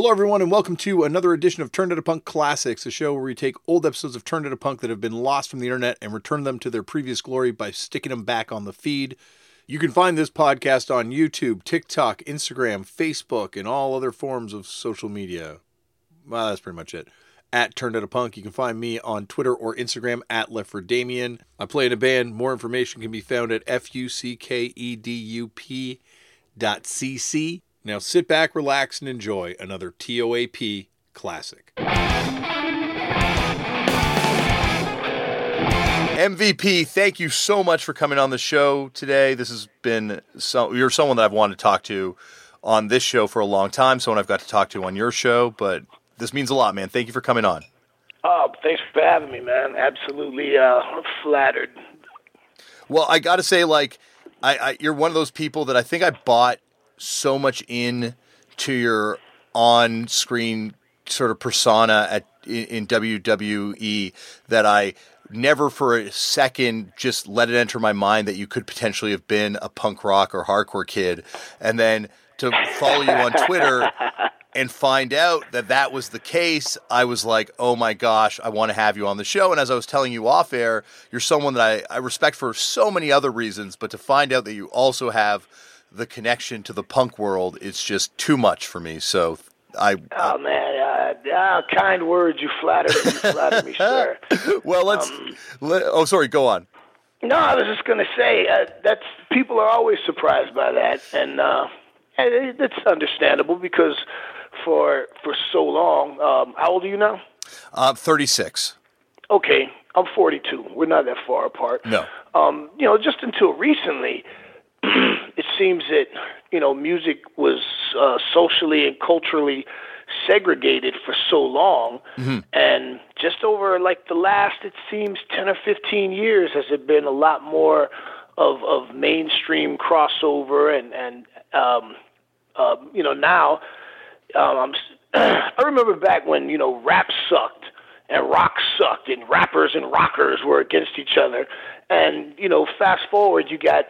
Hello, everyone, and welcome to another edition of Turned Out a Punk Classics, a show where we take old episodes of Turned Out a Punk that have been lost from the internet and return them to their previous glory by sticking them back on the feed. You can find this podcast on YouTube, TikTok, Instagram, Facebook, and all other forms of social media. Well, that's pretty much it. At Turned Out a Punk. You can find me on Twitter or Instagram at Left for Damien. I play in a band. More information can be found at F U C K D U P dot cc. Now sit back, relax, and enjoy another TOAP classic. MVP, thank you so much for coming on the show today. This has been so, you're someone that I've wanted to talk to on this show for a long time, someone I've got to talk to on your show, but this means a lot, man. Thank you for coming on. Oh, thanks for having me, man. Absolutely uh, flattered. Well, I got to say, like, I, I, you're one of those people that I think I bought so much in to your on-screen sort of persona at in, in WWE that I never for a second just let it enter my mind that you could potentially have been a punk rock or hardcore kid, and then to follow you on Twitter and find out that that was the case, I was like, oh my gosh, I want to have you on the show. And as I was telling you off air, you're someone that I, I respect for so many other reasons, but to find out that you also have the connection to the punk world, it's just too much for me. So I. Oh man, uh, uh, kind words. You flatter me. You flattered me, sir. well, let's. Um, let, oh, sorry. Go on. No, I was just going to say uh, that's people are always surprised by that, and uh, it's understandable because for for so long. Um, how old are you now? Uh, Thirty six. Okay, I'm 42. We're not that far apart. No. Um, you know, just until recently, it seems that you know music was uh, socially and culturally segregated for so long, mm-hmm. and just over like the last, it seems, 10 or 15 years, has it been a lot more of of mainstream crossover and and um, uh, you know now um, i remember back when you know rap sucked and rock sucked and rappers and rockers were against each other and you know fast forward you got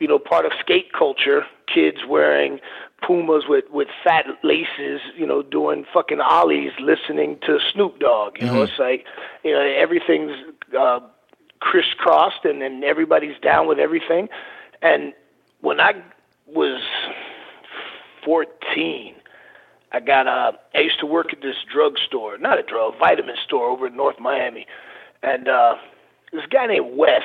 you know part of skate culture kids wearing pumas with with fat laces you know doing fucking ollies listening to snoop dogg you mm-hmm. know it's like you know everything's uh crisscrossed and and everybody's down with everything and when i was 14 I got a. I used to work at this drugstore, not a drug, vitamin store over in North Miami, and uh, this guy named Wes,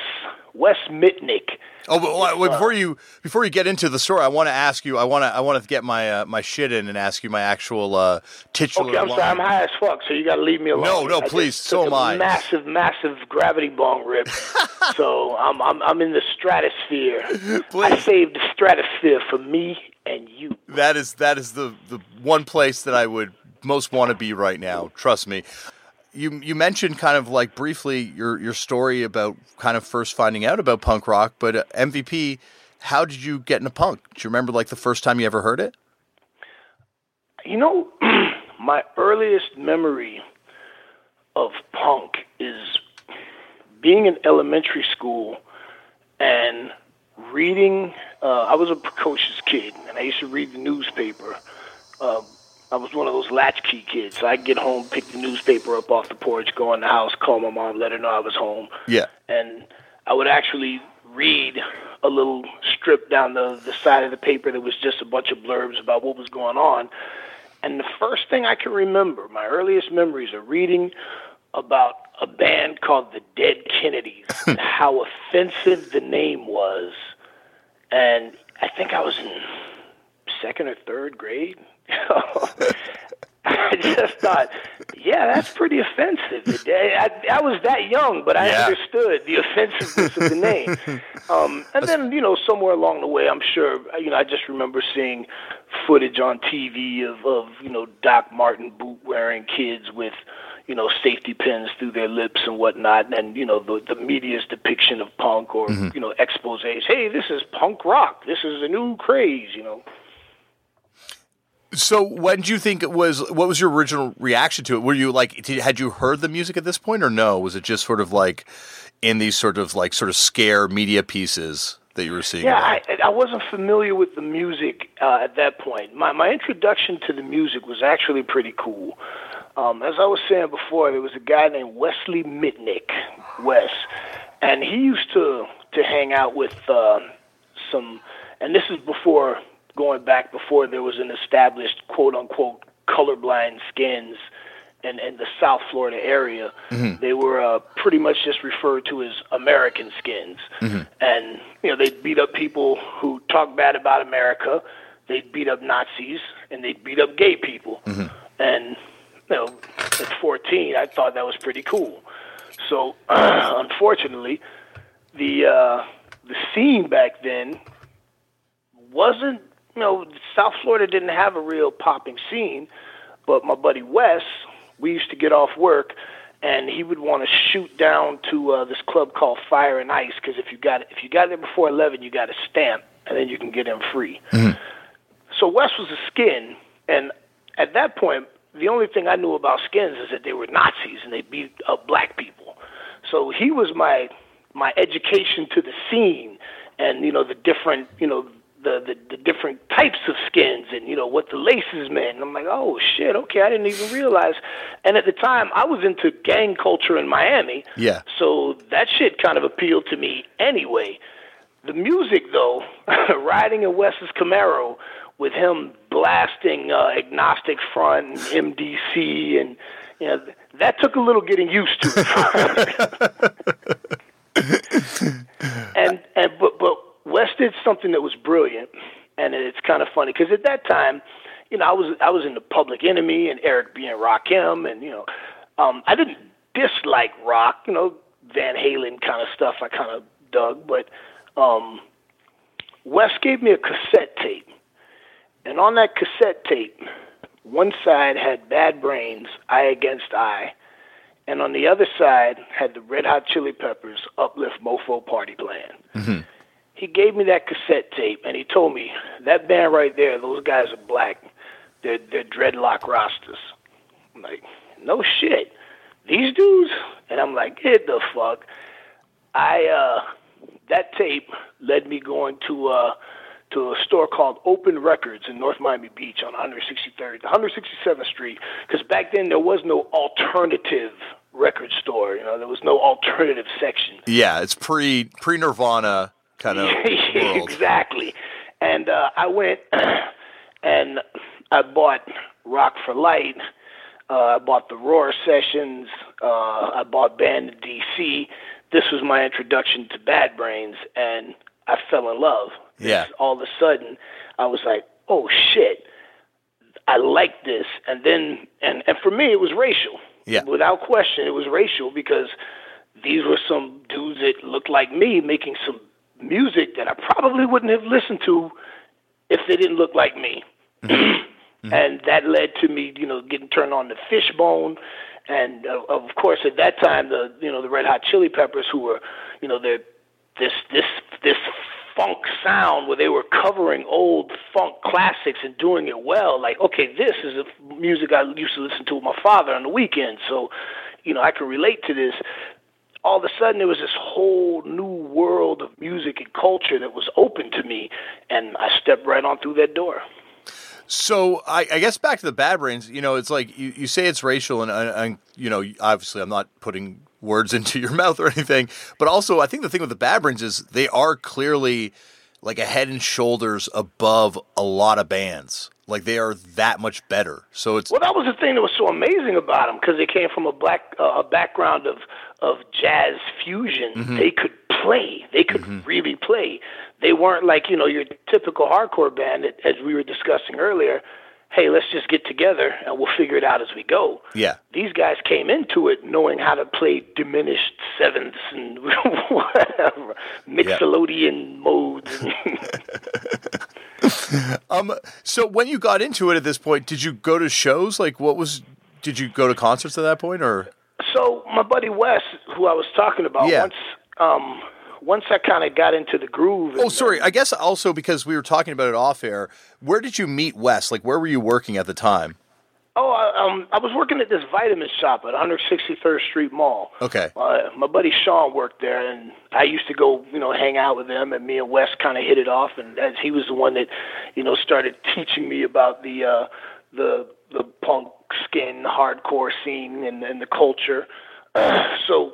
Wes Mitnick. Oh, but well, before you before you get into the story, I want to ask you. I want to I want to get my uh, my shit in and ask you my actual uh, titular. Okay, I'm line. sorry. I'm high as fuck, so you got to leave me alone. No, no, I please. So am I. Massive, massive gravity bong rip. so I'm I'm I'm in the stratosphere. Please. I saved the stratosphere for me and you. That is that is the the one place that I would most want to be right now. Trust me. You you mentioned kind of like briefly your your story about kind of first finding out about punk rock, but uh, MVP. How did you get into punk? Do you remember like the first time you ever heard it? You know, my earliest memory of punk is being in elementary school and reading. Uh, I was a precocious kid, and I used to read the newspaper. Uh, I was one of those latchkey kids. So I'd get home, pick the newspaper up off the porch, go in the house, call my mom, let her know I was home. Yeah. And I would actually read a little strip down the, the side of the paper that was just a bunch of blurbs about what was going on. And the first thing I can remember, my earliest memories of reading about a band called the Dead Kennedys and how offensive the name was. And I think I was in second or third grade. I just thought, yeah, that's pretty offensive. I, I was that young, but I yeah. understood the offensiveness of the name. Um, and then, you know, somewhere along the way, I'm sure, you know, I just remember seeing footage on TV of, of you know, Doc Marten boot wearing kids with you know, safety pins through their lips and whatnot, and you know, the the media's depiction of punk or mm-hmm. you know, exposés. Hey, this is punk rock. This is a new craze. You know. So, when do you think it was? What was your original reaction to it? Were you like, had you heard the music at this point, or no? Was it just sort of like in these sort of like sort of scare media pieces that you were seeing. Yeah, I, I wasn't familiar with the music uh, at that point. My my introduction to the music was actually pretty cool. Um, as I was saying before, there was a guy named Wesley Mitnick, Wes, and he used to to hang out with uh, some, and this is before going back before there was an established quote unquote colorblind skins in, in the South Florida area, mm-hmm. they were uh, pretty much just referred to as American skins. Mm-hmm. And, you know, they'd beat up people who talk bad about America, they'd beat up Nazis, and they'd beat up gay people. Mm-hmm. And, you know, at 14, I thought that was pretty cool. So, uh, unfortunately, the uh, the scene back then wasn't, you know, South Florida didn't have a real popping scene. But my buddy Wes, we used to get off work and he would want to shoot down to uh, this club called Fire and Ice because if you got if you got there before eleven, you got a stamp, and then you can get in free. Mm-hmm. So Wes was a skin, and at that point, the only thing I knew about skins is that they were Nazis and they beat up black people. So he was my my education to the scene, and you know the different you know the, the the different types of skins and you know what the laces meant. And I'm like, oh shit, okay, I didn't even realize. And at the time, I was into gang culture in Miami. Yeah. So that shit kind of appealed to me anyway. The music, though, riding in Wes's Camaro with him blasting uh, Agnostic Front and MDC, and you know that took a little getting used to. and and but but Wes did something that was brilliant, and it's kind of funny because at that time, you know, I was I was in the Public Enemy and Eric B and Rakim, and you know, um, I didn't dislike rock, you know, Van Halen kind of stuff. I kind of dug, but um, Wes gave me a cassette tape, and on that cassette tape, one side had Bad Brains, I Against I, and on the other side had the Red Hot Chili Peppers, Uplift Mofo Party Plan. Mm-hmm he gave me that cassette tape and he told me that band right there, those guys are black. They're they're dreadlock rosters. I'm like, no shit. These dudes? And I'm like, get the fuck. I uh that tape led me going to uh to a store called Open Records in North Miami Beach on 163rd, 167th Street, because back then there was no alternative record store. You know, there was no alternative section. Yeah, it's pre pre Nirvana kind of exactly. And uh, I went and I bought Rock for Light. Uh, I bought the ROIR Sessions. Uh, I bought Banned in DC. This was my introduction to Bad Brains, and I fell in love. Yeah. All of a sudden, I was like, "Oh shit, I like this." And then, and and for me, it was racial. Yeah. Without question, it was racial because these were some dudes that looked like me making some music that I probably wouldn't have listened to if they didn't look like me. Mm-hmm. and that led to me, you know, getting turned on to Fishbone, and uh, of course at that time the you know the Red Hot Chili Peppers, who were, you know, the this this this funk sound where they were covering old funk classics and doing it well. Like, okay, this is the music I used to listen to with my father on the weekend, so you know I can relate to this all of a sudden there was this whole new world of music and culture that was open to me, and I stepped right on through that door. So I, I guess back to the Bad Brains, you know, it's like you, you say it's racial, and, and you know, obviously I'm not putting words into your mouth or anything, but also I think the thing with the Bad Brains is they are clearly like a head and shoulders above a lot of bands. Like they are that much better. So it's well, that was the thing that was so amazing about them because they came from a black uh, a background of of jazz fusion. Mm-hmm. They could play. They could mm-hmm. really play. They weren't like you know your typical hardcore band, as we were discussing earlier. Hey, let's just get together and we'll figure it out as we go. Yeah. These guys came into it knowing how to play diminished sevenths and whatever, mixolydian yeah. modes. um, so when you got into it at this point, did you go to shows? Like, what was? Did you go to concerts at that point, or? So my buddy Wes, who I was talking about, yeah. once um, once I kind of got into the groove. oh, sorry. I guess also because we were talking about it off air. Where did you meet Wes? Like, where were you working at the time? Oh, I, um, I was working at this vitamin shop at 163rd Street Mall. Okay. Uh, my buddy Sean worked there, and I used to go, you know, hang out with him. And me and Wes kind of hit it off, and as he was the one that, you know, started teaching me about the uh, the the punk skin hardcore scene and, and the culture. so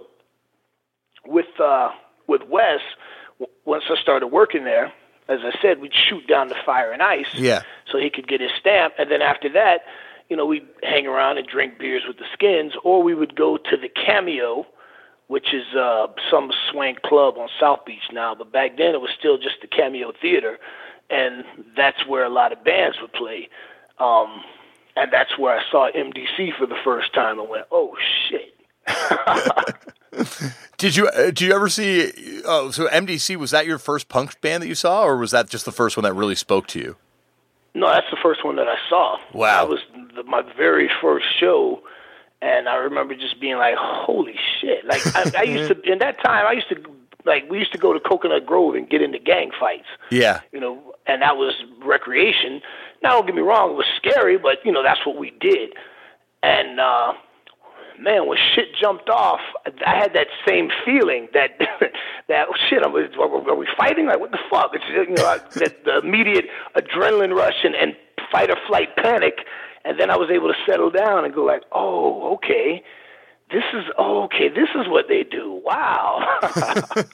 with uh, with Wes, w- once I started working there, as I said, we'd shoot down the fire and ice, Yeah. so he could get his stamp, and then after that, you know, we'd hang around and drink beers with the skins, or we would go to the Cameo, which is uh, some swank club on South Beach now, but back then it was still just the Cameo Theater, and that's where a lot of bands would play. Um, and that's where I saw MDC for the first time and went, oh shit. Did you uh, did you ever see? Oh, so MDC was that your first punk band that you saw, or was that just the first one that really spoke to you? No, that's the first one that I saw. Wow. That was the, my very first show, and I remember just being like, "Holy shit!" Like I, I used to in that time, I used to like we used to go to Coconut Grove and get into gang fights. Yeah. You know, and that was recreation. Now, don't get me wrong; it was scary, but you know that's what we did. And uh, man, when shit jumped off, I had that same feeling that that oh, shit. We, are we fighting? Like what the fuck? It's you know that the immediate adrenaline rush and, and fight or flight panic, and then I was able to settle down and go like, oh, okay. This is oh, okay. This is what they do. Wow.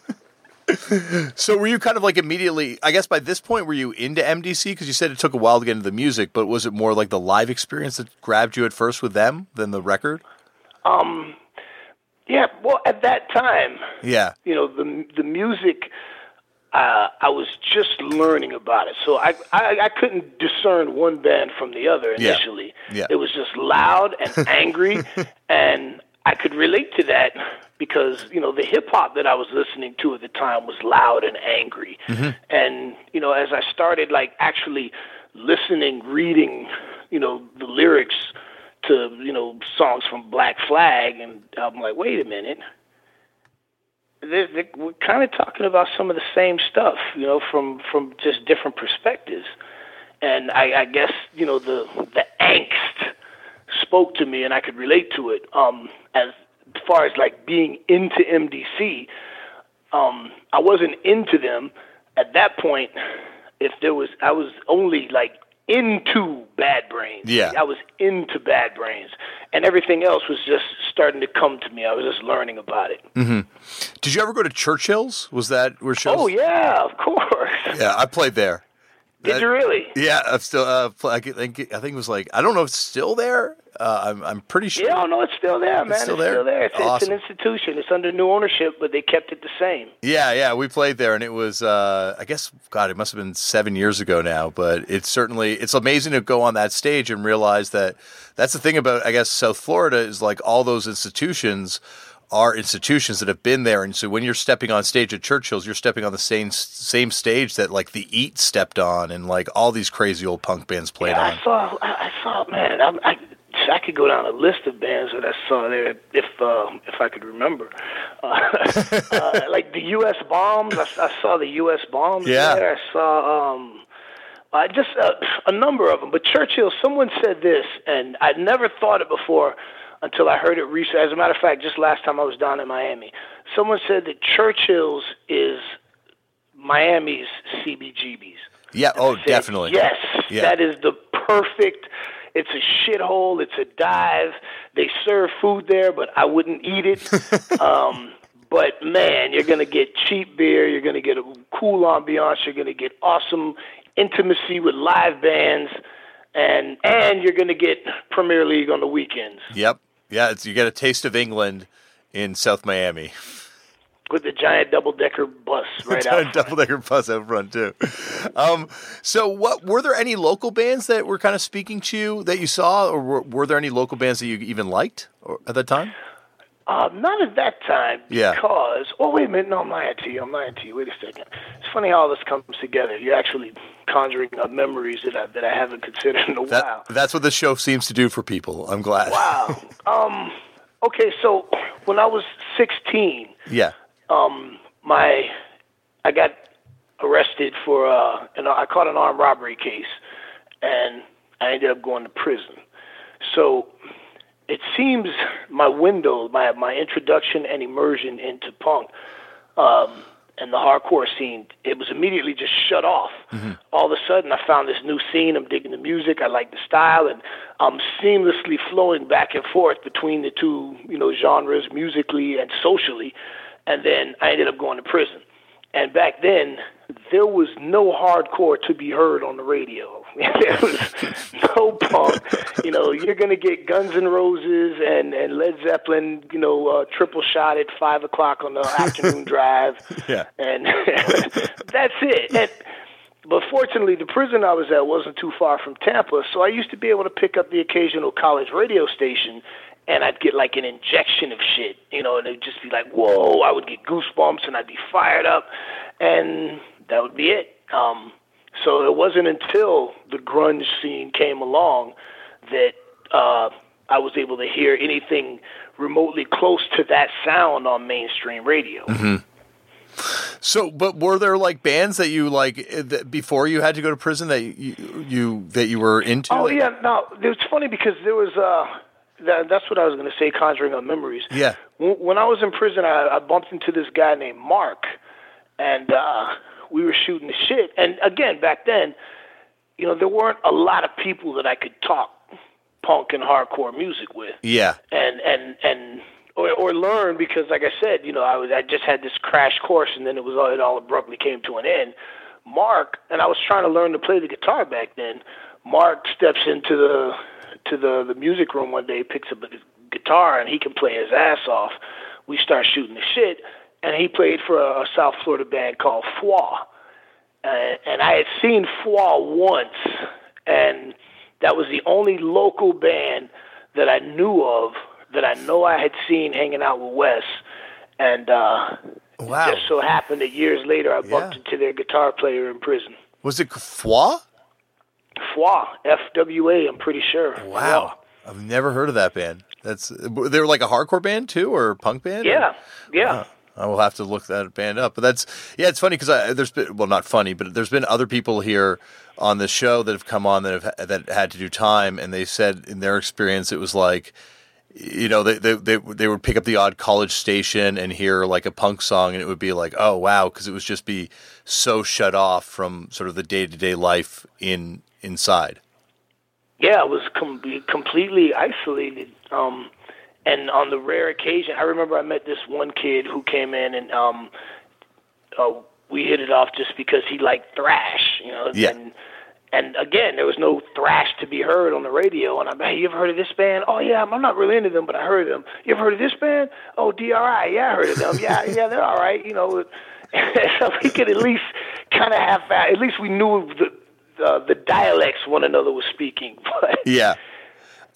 So were you kind of like immediately? I guess by this point, were you into MDC? Because you said it took a while to get into the music, but was it more like the live experience that grabbed you at first with them than the record? Yeah. Well, at that time, Yeah. you know the the music uh, I was just learning about it, so I, I I couldn't discern one band from the other initially. Yeah. It was just loud and angry, and I could relate to that because you know the hip hop that I was listening to at the time was loud and angry, and you know as I started like actually listening, reading, you know the lyrics to you know songs from Black Flag, and I'm like, wait a minute they're, they're, we're kind of talking about some of the same stuff, you know, from from just different perspectives. And I, I guess you know the the angst spoke to me, and I could relate to it. Um, as far as like being into MDC, um, I wasn't into them at that point. If there was, I was only like into Bad Brains. Yeah. I was into Bad Brains, and everything else was just starting to come to me. I was just learning about it. Mm-hmm. Did you ever go to Churchill's? Was that where shows? Oh yeah, of course. Yeah, I played there. Did That- you really? Yeah, I'm still. Uh, I think I think it was like I don't know if it's still there. Uh, I'm I'm pretty sure. Yeah, no, it's still there, man. It's still still there? there. It's, Awesome. it's an institution. It's under new ownership, but they kept it the same. Yeah, yeah, we played there, and it was, uh, I guess, God, it must have been seven years ago now. But it's certainly, it's amazing to go on that stage and realize that that's the thing about, I guess, South Florida is like all those institutions are institutions that have been there, and so when you're stepping on stage at Churchill's, you're stepping on the same same stage that like the Eat stepped on, and like all these crazy old punk bands played Yeah, on. I saw. I, I saw. Man, I, I I could go down a list of bands that I saw there if uh, if I could remember. Uh, uh, like the U.S. Bombs. I, I saw the U.S. Bombs Yeah. there. I saw. um I just uh, a number of them, but Churchill. Someone said this, and I'd never thought it before until I heard it recently. As a matter of fact, just last time I was down in Miami, someone said that Churchill's is Miami's CBGB's. Yeah, oh, Say, definitely. Yes, Yeah. that is the perfect. It's a shithole. It's a dive. They serve food there, but I wouldn't eat it. um, but man, you're gonna get cheap beer. You're gonna get a cool ambiance. You're gonna get awesome intimacy with live bands, and and you're gonna get Premier League on the weekends Yep, yeah, it's, you get a taste of England in South Miami. with the giant double decker bus right out. double decker bus out front too. Um, so, what were there any local bands that were kind of speaking to you that you saw, or were, were there any local bands that you even liked or, at that time? Uh, not at that time Yeah. because. Oh wait a minute, no, I'm lying to you. I'm lying to you. Wait a second. It's funny how all this comes together. You're actually conjuring up memories that I that I haven't considered in a That while. that's what the show seems to do for people. I'm glad. Wow. um. Okay, so when I was 16, Yeah. Um, my I got arrested for uh, and I caught an armed robbery case, and I ended up going to prison. So it seems my window, my my introduction and immersion into punk, um, and the hardcore scene, it was immediately just shut off. Mm-hmm. All of a sudden, I found this new scene. I'm digging the music. I like the style, and I'm seamlessly flowing back and forth between the two, you know, genres musically and socially. And then I ended up going to prison. And back then, there was no hardcore to be heard on the radio. there was no punk. You know, you're gonna get Guns N' Roses and and Led Zeppelin. You know, uh, triple shot at five o'clock on the afternoon drive. Yeah, and that's it. And, but fortunately, the prison I was at wasn't too far from Tampa, so I used to be able to pick up the occasional college radio station and I'd get like an injection of shit, you know, and it'd just be like, whoa, I would get goosebumps and I'd be fired up, and that would be it. Um, so it wasn't until the grunge scene came along that uh, I was able to hear anything remotely close to that sound on mainstream radio. Mm-hmm. So, but were there like bands that you like eh, that before you had to go to prison that you, you that you were into? Oh yeah, no, it's funny because there was uh that, that's what I was going to say, conjuring up memories. Yeah. When, when I was in prison, I, I bumped into this guy named Mark, and uh, we were shooting the shit. And again, back then, you know, there weren't a lot of people that I could talk punk and hardcore music with. Yeah. And and and or, or learn because, like I said, you know, I was I just had this crash course, and then it was all it all abruptly came to an end. Mark and I was trying to learn to play the guitar back then. Mark steps into the to the the music room one day, picks up a guitar, and he can play his ass off. We start shooting the shit, and he played for a, South Florida band called Fwa. Uh, and I had seen Fwa once, and that was the only local band that I knew of that I know I had seen hanging out with Wes. And uh, wow. just so happened that years later I bumped yeah. into their guitar player in prison. Was it Fwa? Fwa, F W A. I'm pretty sure. Wow, I've never heard of that band. That's they were like a hardcore band too, or punk band. Yeah, or? yeah. I will have to look that band up. But that's yeah, it's funny because there's been well, not funny, but there's been other people here on the show that have come on that have that had to do time, and they said in their experience it was like you know, they, they, they, they would pick up the odd college station and hear like a punk song and it would be like, oh, wow, because it was just be so shut off from sort of the day to day life in inside. Yeah, it was com- completely isolated. Um, and on the rare occasion, I remember I met this one kid who came in and um, uh, we hit it off just because he liked thrash, you know. Yeah. And, and again, there was no thrash to be heard on the radio. And I'm, hey, you ever heard of this band? Oh yeah, I'm not really into them, but I heard of them. You ever heard of this band? Oh, DRI, yeah, I heard of them. Yeah, yeah, they're all right. You know, so we could at least kind of have at least we knew the uh, the dialects one another was speaking. But yeah,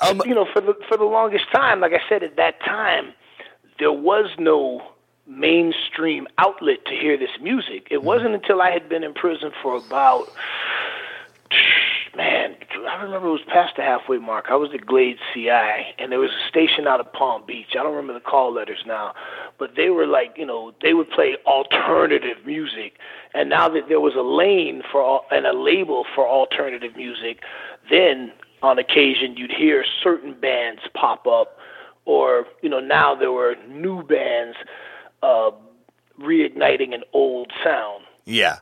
um, you know, for the for the longest time, like I said, at that time, there was no mainstream outlet to hear this music. It mm-hmm. wasn't until I had been in prison for about man, I remember it was past the halfway mark. I was at Glade CI, and there was a station out of Palm Beach. I don't remember the call letters now, but they were like, you know, they would play alternative music. And now that there was a lane for and a label for alternative music, then on occasion you'd hear certain bands pop up, or you know, now there were new bands uh, reigniting an old sound. Yeah.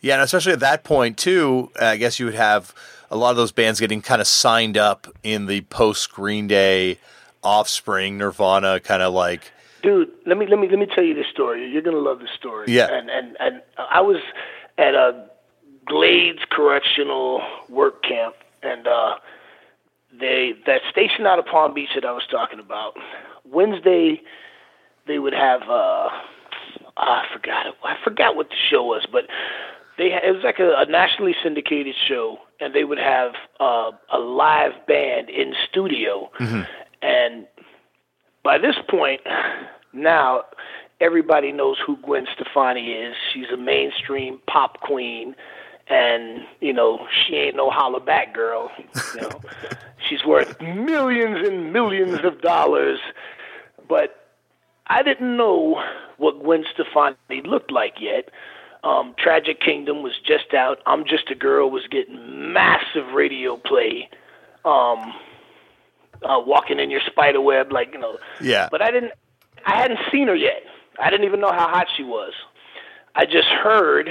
Yeah, and especially at that point too, I guess you would have a lot of those bands getting kind of signed up in the post Green Day, Offspring, Nirvana kind of like. Dude, let me let me let me tell you this story. You're gonna love this story. Yeah. And and and I was at a Glades Correctional Work Camp, and uh, they that station out of Palm Beach that I was talking about. Wednesday, they would have. Uh, I forgot it. I forgot what the show was, but they it was like a, a nationally syndicated show, and they would have uh, a live band in studio, mm-hmm. and by this point, now everybody knows who Gwen Stefani is. She's a mainstream pop queen, and you know she ain't no holla back girl. You know, she's worth millions and millions of dollars, but I didn't know what Gwen Stefani looked like yet. Um, Tragic Kingdom was just out. I'm Just a Girl was getting massive radio play. Um, uh, walking in your spider web, like you know. Yeah. But I didn't. I hadn't seen her yet. I didn't even know how hot she was. I just heard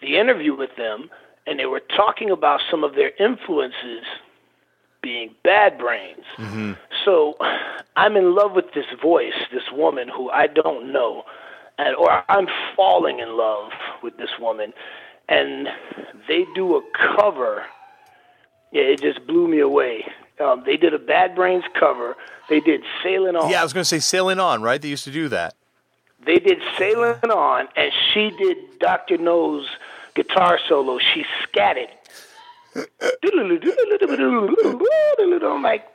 the interview with them, and they were talking about some of their influences being Bad Brains. Mm-hmm. So I'm in love with this voice, this woman who I don't know, and or I'm falling in love with this woman, and they do a cover. Yeah, it just blew me away. Um, they did a Bad Brains cover. They did Sailing On. Yeah, I was going to say Sailing On, right? They used to do that. They did Sailing On, and she did Dr. Know's guitar solo. She scatted. I'm like,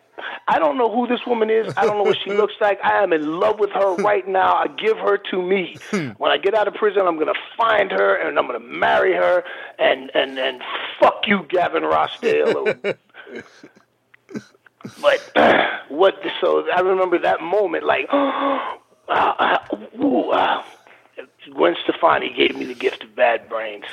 I don't know who this woman is. I don't know what she looks like. I am in love with her right now. I give her to me. When I get out of prison, I'm gonna find her and I'm gonna marry her and and and fuck you, Gavin Rossdale. but what? So I remember that moment, like, uh, uh, ooh, uh, Gwen Stefani gave me the gift of bad brains.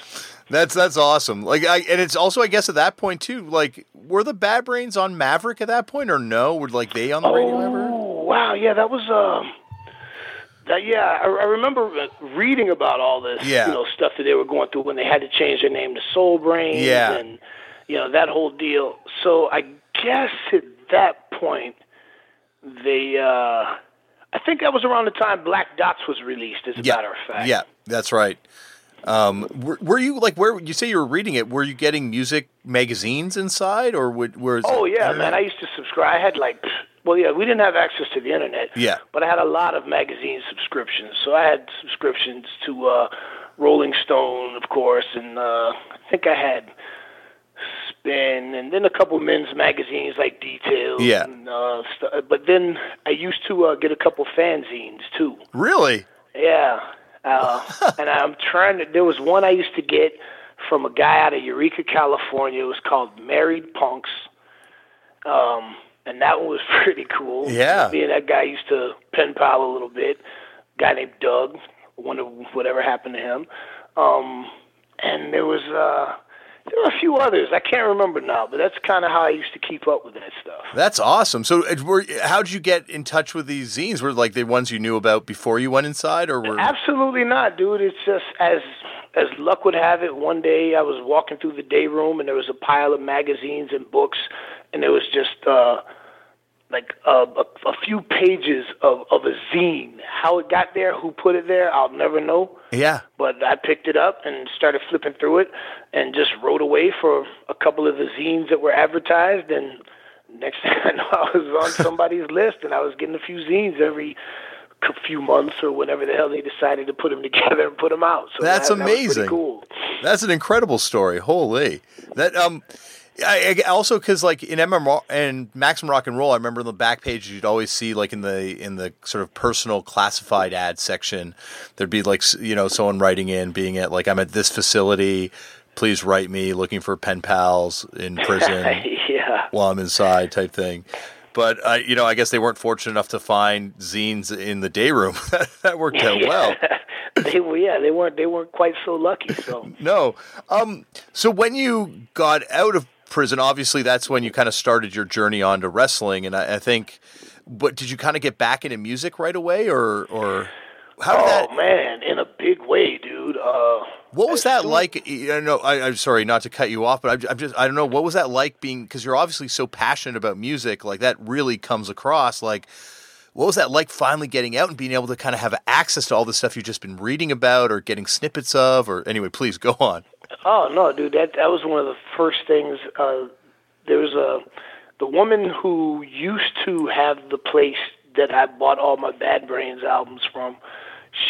That's that's awesome. Like, I, and it's also, I guess, at that point too. Like, were the Bad Brains on Maverick at that point, or no? Were like they on the radio ever? Oh wow, yeah, that was um, that yeah. I, I remember reading about all this, Yeah. you know, stuff that they were going through when they had to change their name to Soul Brains, Yeah. and you know that whole deal. So I guess at that point, they, uh, I think that was around the time Black Dots was released. As a Yeah, matter of fact, yeah, that's right. Um, were, were you like where you say you were reading it? Were you getting music magazines inside, or would was? Oh yeah, man! I used to subscribe. I had like, well, yeah, we didn't have access to the internet. Yeah. But I had a lot of magazine subscriptions. So I had subscriptions to uh, Rolling Stone, of course, and uh, I think I had Spin, and then a couple men's magazines like Details. Yeah. And, uh, st- but then I used to uh, get a couple fanzines too. really? Yeah. Uh, and I'm trying to. There was one I used to get from a guy out of Eureka, California. It was called Married Punks. Um, and that one was pretty cool. Yeah. Me and that guy used to pen pal a little bit. guy named Doug. I wonder whatever happened to him. Um, and there was uh, there were a few others. I can't remember now, but that's kind of how I used to keep up with that stuff. That's awesome. So, were how did you get in touch with these zines? Were like the ones you knew about before you went inside, or were? Absolutely not, dude. It's just as as luck would have it. One day I was walking through the day room and there was a pile of magazines and books, and there was just uh, like a, a, a few pages of of a zine. How it got there, who put it there, I'll never know. Yeah. But I picked it up and started flipping through it, and just wrote away for a couple of the zines that were advertised. And next thing I know, I was on somebody's list, and I was getting a few zines every few months or whenever the hell they decided to put them together and put them out. So That's that, that amazing. cool. That's an incredible story. Holy. That um I, I also because like in MRR and Maximum Rock and Roll, I remember on the back page you'd always see like in the in the sort of personal classified ad section, there'd be like you know someone writing in being at like I'm at this facility, please write me looking for pen pals in prison yeah. while I'm inside type thing. But uh, you know, I guess they weren't fortunate enough to find zines in the day room. that worked out well. they were yeah, they weren't they weren't quite so lucky. So No. Um, so when you got out of prison, obviously that's when you kind of started your journey onto wrestling, and I, I think. But did you kind of get back into music right away, or or how did Oh that? man, in a big way, dude. Uh What was that soon- like? I know. I, I'm sorry not to cut you off, but I'm, I'm just. I don't know. What was that like being? Because you're obviously so passionate about music. Like that really comes across. Like, what was that like? Finally getting out and being able to kind of have access to all the stuff you've just been reading about or getting snippets of. Or anyway, please go on. Oh no, dude, that that was one of the first things. Uh, there was a the woman who used to have the place that I bought all my Bad Brains albums from.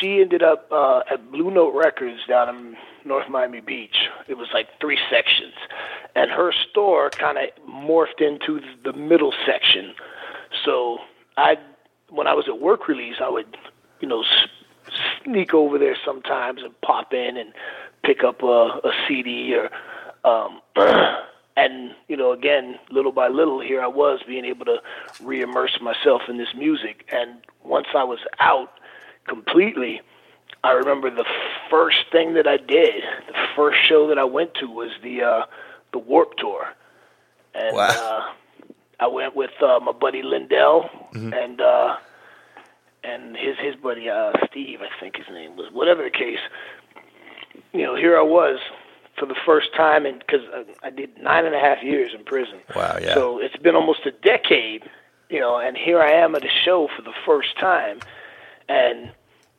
She ended up uh, at Blue Note Records down in North Miami Beach. It was like three sections, and her store kind of morphed into the middle section. So I, when I was at work release, I would, you know, sneak over there sometimes and pop in and pick up a, a CD or, um, and you know, again, little by little, here I was being able to re-immerse myself in this music. And once I was out completely, I remember the first thing that I did, the first show that I went to was the uh, the Warped Tour, and Wow. uh, I went with uh, my buddy Lindell and uh, and his his buddy uh, Steve, I think his name was. Whatever the case, you know, here I was for the first time, and because I, I did nine and a half years in prison. Wow, yeah. So it's been almost a decade, you know, and here I am at a show for the first time, and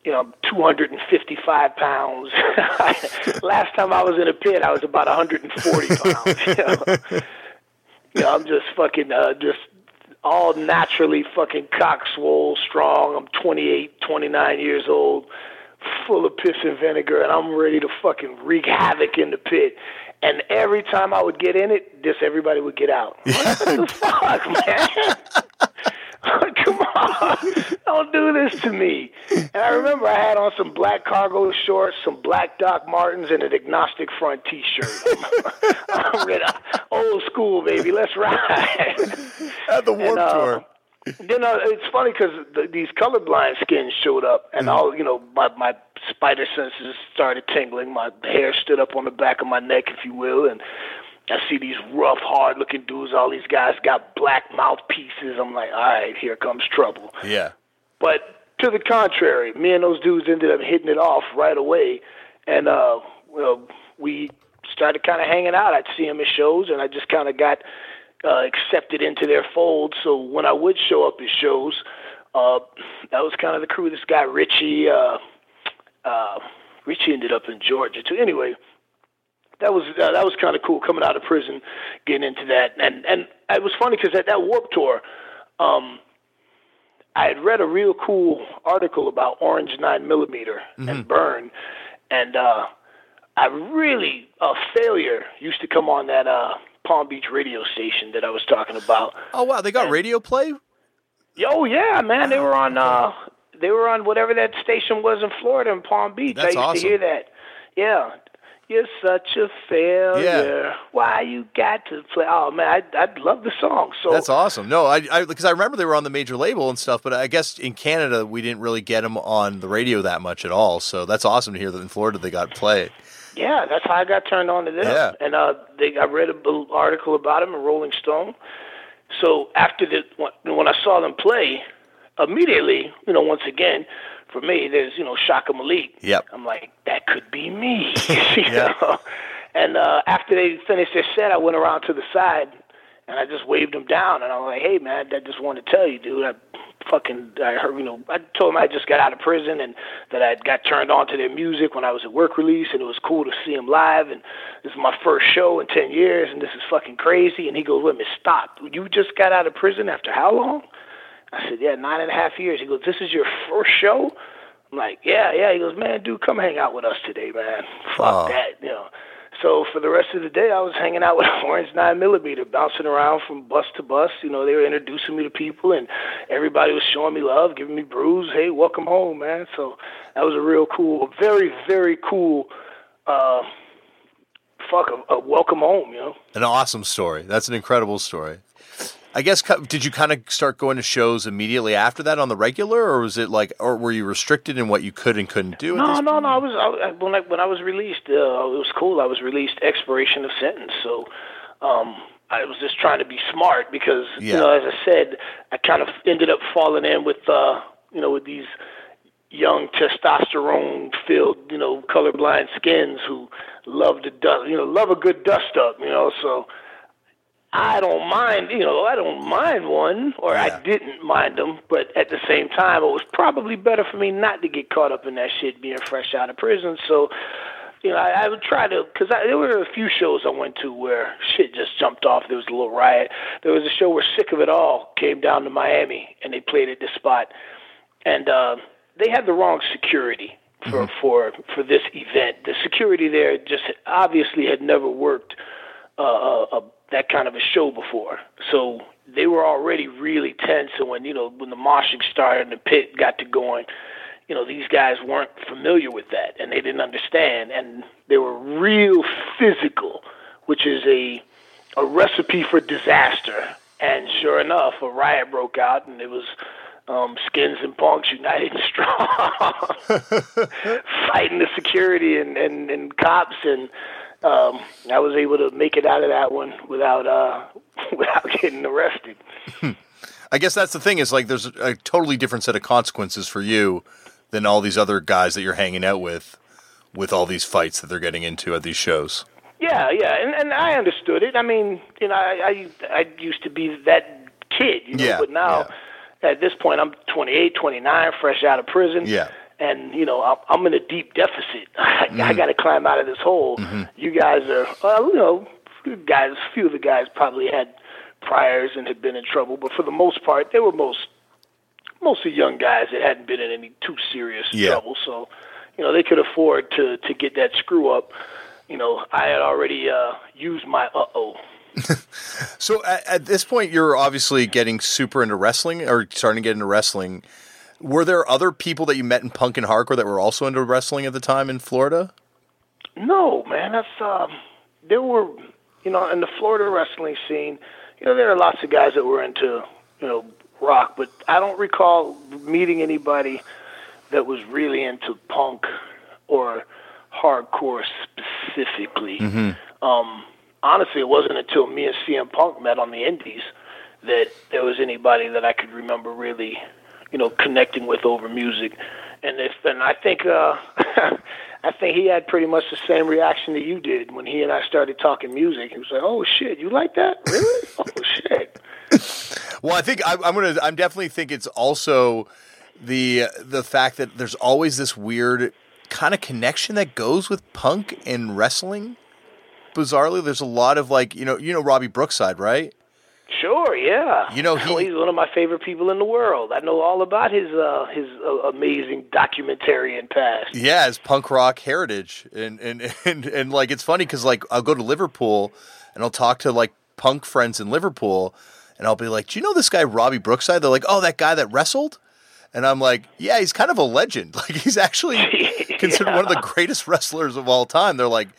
you know, I'm 255 pounds. Last time I was in a pit, I was about 140 pounds. You know, you know I'm just fucking, uh, just all naturally fucking cock swole, strong. I'm 28, 29 years old, full of piss and vinegar, and I'm ready to fucking wreak havoc in the pit. And every time I would get in it, just everybody would get out. What the fuck, man? Come on, don't do this to me. And I remember I had on some black cargo shorts, some black Doc Martens, and an agnostic front T-shirt. I'm ready, old school, baby. Let's ride. At the Warp And, uh, Tour. You know, it's funny because the, these colorblind skins showed up, and all you know, my my spider senses started tingling. My hair stood up on the back of my neck, if you will, and I see these rough, hard-looking dudes. All these guys got black mouthpieces. I'm like, all right, here comes trouble. Yeah. But to the contrary, me and those dudes ended up hitting it off right away, and uh, well, we started kind of hanging out. I'd see them at shows, and I just kind of got uh, accepted into their fold. So when I would show up at shows, uh, that was kind of the crew. This guy Richie, uh, uh, Richie ended up in Georgia too. Anyway, that was uh, that was kind of cool coming out of prison, getting into that, and and it was funny because at that Warped Tour, um, I had read a real cool article about Orange Nine Millimeter and Burn, and uh, I really a failure used to come on that uh, Palm Beach radio station that I was talking about. Oh wow, they got radio play. Oh yeah, man, they were on uh, they were on whatever that station was in Florida in Palm Beach. That's I used awesome. to hear that. Yeah. You're such a failure. Yeah. Why you got to play? Oh man, I I love the song. So That's awesome. No, I because I, remember they were on the major label and stuff, but I guess in Canada we didn't really get them on the radio that much at all. So that's awesome to hear that in Florida they got play. Yeah, that's how I got turned on to them. Yeah. And uh, they, I read an article about them in Rolling Stone. So after the when- when I saw them play, immediately, you know, once again, for me, there's you know Chaka Malik. Yep. I'm like, that could be me. you know? And uh, after they finished their set, I went around to the side and I just waved them down, and I was like, "Hey, man, I just wanted to tell you, dude. I fucking, I heard, you know, I told him I just got out of prison and that I got turned on to their music when I was at work release, and it was cool to see them live. And this is my first show in ten years, and this is fucking crazy. And he goes, "Wait a minute, stop. You just got out of prison after how long?" I said, "Yeah, nine and a half years." He goes, "This is your first show." I'm like, "Yeah, yeah." He goes, "Man, dude, come hang out with us today, man. Fuck Oh. that, you know." So for the rest of the day, I was hanging out with Orange Nine Millimeter, bouncing around from bus to bus. You know, they were introducing me to people, and everybody was showing me love, giving me brews. Hey, welcome home, man. So that was a real cool, very, very cool. Uh, fuck, a, a welcome home. You know. An awesome story. That's an incredible story. I guess did you kind of start going to shows immediately after that on the regular, or was it like, or were you restricted in what you could and couldn't do? at No, this no, no. I was I, I- when I when I was released. Uh, it was cool. I was released expiration of sentence. So, um, I was just trying to be smart because Yeah. you know, as I said, I kind of ended up falling in with uh, you know, with these young testosterone filled, you know, colorblind skins who love to dust, you know, love a good dust up, you know. So I don't mind, you know, I don't mind one, or Yeah. I didn't mind them, but at the same time, it was probably better for me not to get caught up in that shit being fresh out of prison. So, you know, I, I would try to, because there were a few shows I went to where shit just jumped off. There was a little riot. There was a show where Sick of It All came down to Miami, and they played at this spot, and uh, they had the wrong security for for for this event. The security there just obviously had never worked uh, a, a, that kind of a show before. So they were already really tense. And when you know when the moshing started and the pit got to going, you know these guys weren't familiar with that and they didn't understand, and they were real physical, which is a a recipe for disaster. And sure enough, a riot broke out, and it was um, Skins and Punks United and Strong fighting the security and, and, and cops, and um, I was able to make it out of that one without uh, without getting arrested. I guess that's the thing is like there's a totally different set of consequences for you than all these other guys that you're hanging out with, with all these fights that they're getting into at these shows. Yeah, yeah, and and I understood it. I mean, you know, I I, I used to be that kid, you know, Yeah, but now at this point I'm 28, 29, fresh out of prison. Yeah. And you know I'm, I'm in a deep deficit. I, Mm-hmm. I got to climb out of this hole. You guys are, well, you know, guys. A few of the guys probably had priors and had been in trouble, but for the most part, they were most mostly young guys that hadn't been in any too serious Yeah. trouble. So, you know, they could afford to to get that screw up. You know, I had already uh, used my uh oh. So at, at this point, you're obviously getting super into wrestling or starting to get into wrestling. Were there other people that you met in punk and hardcore that were also into wrestling at the time in Florida? No, man, that's um. There were, you know, in the Florida wrestling scene, you know, there are lots of guys that were into, you know, rock, but I don't recall meeting anybody that was really into punk or hardcore specifically. Um, honestly, it wasn't until me and CM Punk met on the Indies that there was anybody that I could remember really, you know, connecting with over music. And if and I think uh I think he had pretty much the same reaction that you did when he and I started talking music. He was like, "Oh shit, you like that? Really? oh shit." Well, I think I, I'm gonna. I'm definitely think it's also the the fact that there's always this weird kind of connection that goes with punk and wrestling. Bizarrely, there's a lot of like you know you know Robbie Brookside, right? Sure, yeah. You know, he- he's one of my favorite people in the world. I know all about his uh his uh, amazing documentarian past. Yeah, his punk rock heritage, and and and, and like it's funny because like I'll go to Liverpool and I'll talk to like punk friends in Liverpool, and I'll be like, "Do you know this guy Robbie Brookside?" They're like, "Oh, that guy that wrestled," and I'm like, "Yeah, he's kind of a legend. Like he's actually considered one of the greatest wrestlers of all time." They're like.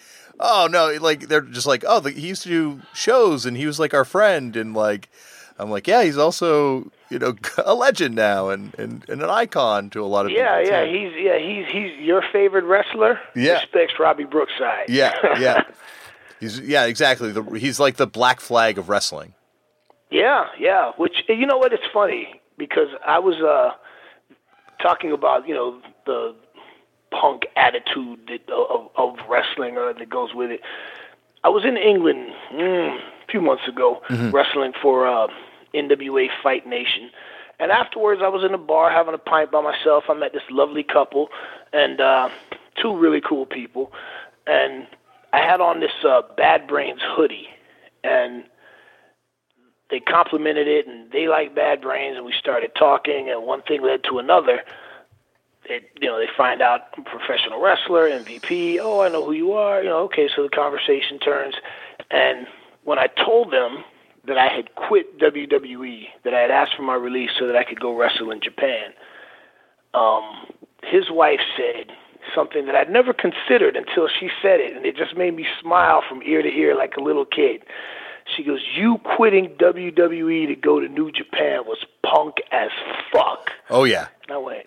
Oh no! Like they're just like, oh, the, he used to do shows, and he was like our friend, and like, I'm like, yeah, he's also you know a legend now, and and, and an icon to a lot of Yeah, people. yeah, too. he's yeah, he's he's your favorite wrestler. Yeah. respects Robbie Brookside. Yeah, yeah. He's yeah, exactly. The, he's like the black flag of wrestling. yeah, yeah. Which you know what? It's funny because I was uh talking about you know the punk attitude that, of, of wrestling or that goes with it. I was in England mm, a few months ago wrestling for uh, NWA Fight Nation. And afterwards, I was in a bar having a pint by myself. I met this lovely couple and uh, two really cool people. And I had on this uh, Bad Brains hoodie. And they complimented it, and they like Bad Brains, and we started talking, and one thing led to another. It, you know, they find out I'm a professional wrestler, MVP. Oh, I know who you are. You know, okay, so the conversation turns, and when I told them that I had quit WWE, that I had asked for my release so that I could go wrestle in Japan, um, his wife said something that I'd never considered until she said it, and it just made me smile from ear to ear like a little kid. She goes, "You quitting WWE to go to New Japan was punk as fuck." Oh yeah, And I went,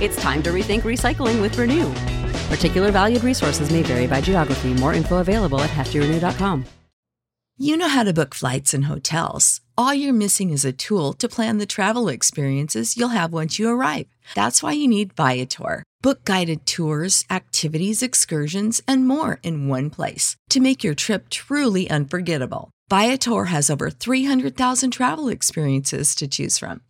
It's time to rethink recycling with Renew. Particular valued resources may vary by geography. More info available at heftyrenew.com. You know how to book flights and hotels. All you're missing is a tool to plan the travel experiences you'll have once you arrive. That's why you need Viator. Book guided tours, activities, excursions, and more in one place to make your trip truly unforgettable. Viator has over 300,000 travel experiences to choose from.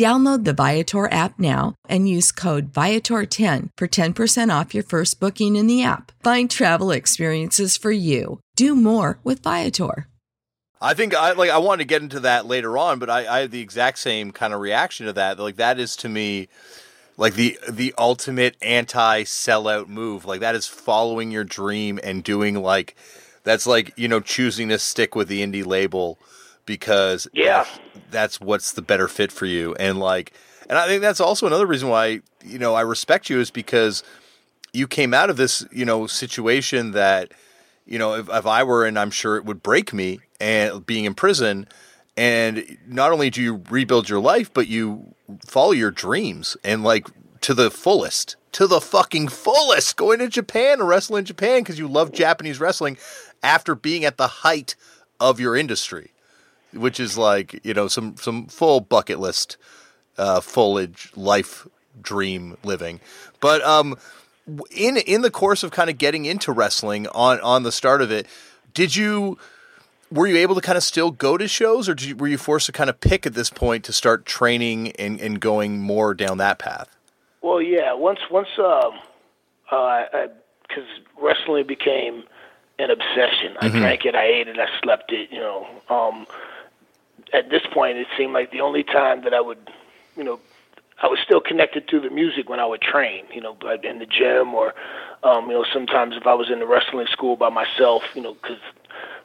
Download the Viator app now and use code Viator10 for 10% off your first booking in the app. Find travel experiences for you. Do more with Viator. I think I like I want to get into that later on, but I, I have the exact same kind of reaction to that. Like that is to me like the the ultimate anti sellout move. Like that is following your dream and doing like that's like, you know, choosing to stick with the indie label because Yeah. That's what's the better fit for you. And like, and I think that's also another reason why you know I respect you is because you came out of this you know situation that you know if, if I were in, I'm sure it would break me and being in prison. And not only do you rebuild your life, but you follow your dreams and like to the fullest, to the fucking fullest, going to Japan and wrestling in Japan because you love Japanese wrestling after being at the height of your industry which is like you know some some full bucket list uh, foliage life dream living. But um, in in the course of kind of getting into wrestling on on the start of it, did you were you able to kind of still go to shows, or did you, were you forced to kind of pick at this point to start training and, and going more down that path? Well, yeah. Once, once, um, uh, because wrestling became an obsession. I drank it, I ate it, I slept it. You know, um, at this point, it seemed like the only time that I would, you know, I was still connected to the music when I would train. You know, but in the gym or, um, you know, sometimes if I was in the wrestling school by myself. You know, because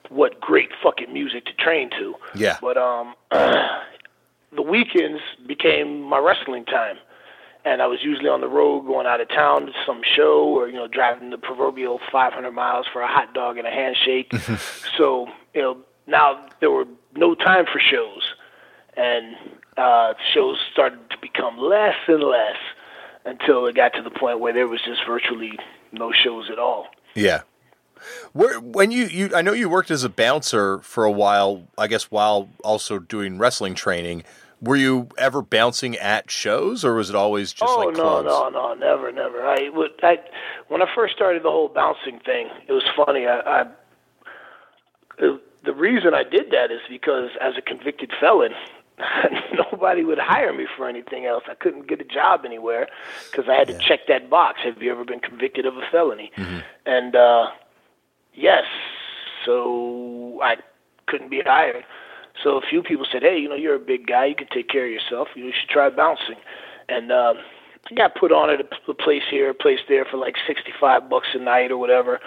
what great fucking music to train to. Yeah. But um, the weekends became my wrestling time and I was usually on the road going out of town to some show or you know driving the proverbial 500 miles for a hot dog and a handshake. so you know now there were no time for shows, and uh, shows started to become less and less until it got to the point where there was just virtually no shows at all. Yeah. Where, when you, you, I know you worked as a bouncer for a while, I guess while also doing wrestling training. Were you ever bouncing at shows or was it always just oh like no, clubs? no, no, never, never. I would. I when I first started the whole bouncing thing, it was funny. I, I it, the reason I did that is because as a convicted felon, nobody would hire me for anything else. I couldn't get a job anywhere because I had to check that box. Have you ever been convicted of a felony? And uh, yes, so I couldn't be hired. So a few people said, "Hey, you know, you're a big guy. You can take care of yourself. You should try bouncing." And uh, I got put on at a, a place here, a place there for like sixty-five bucks a night or whatever.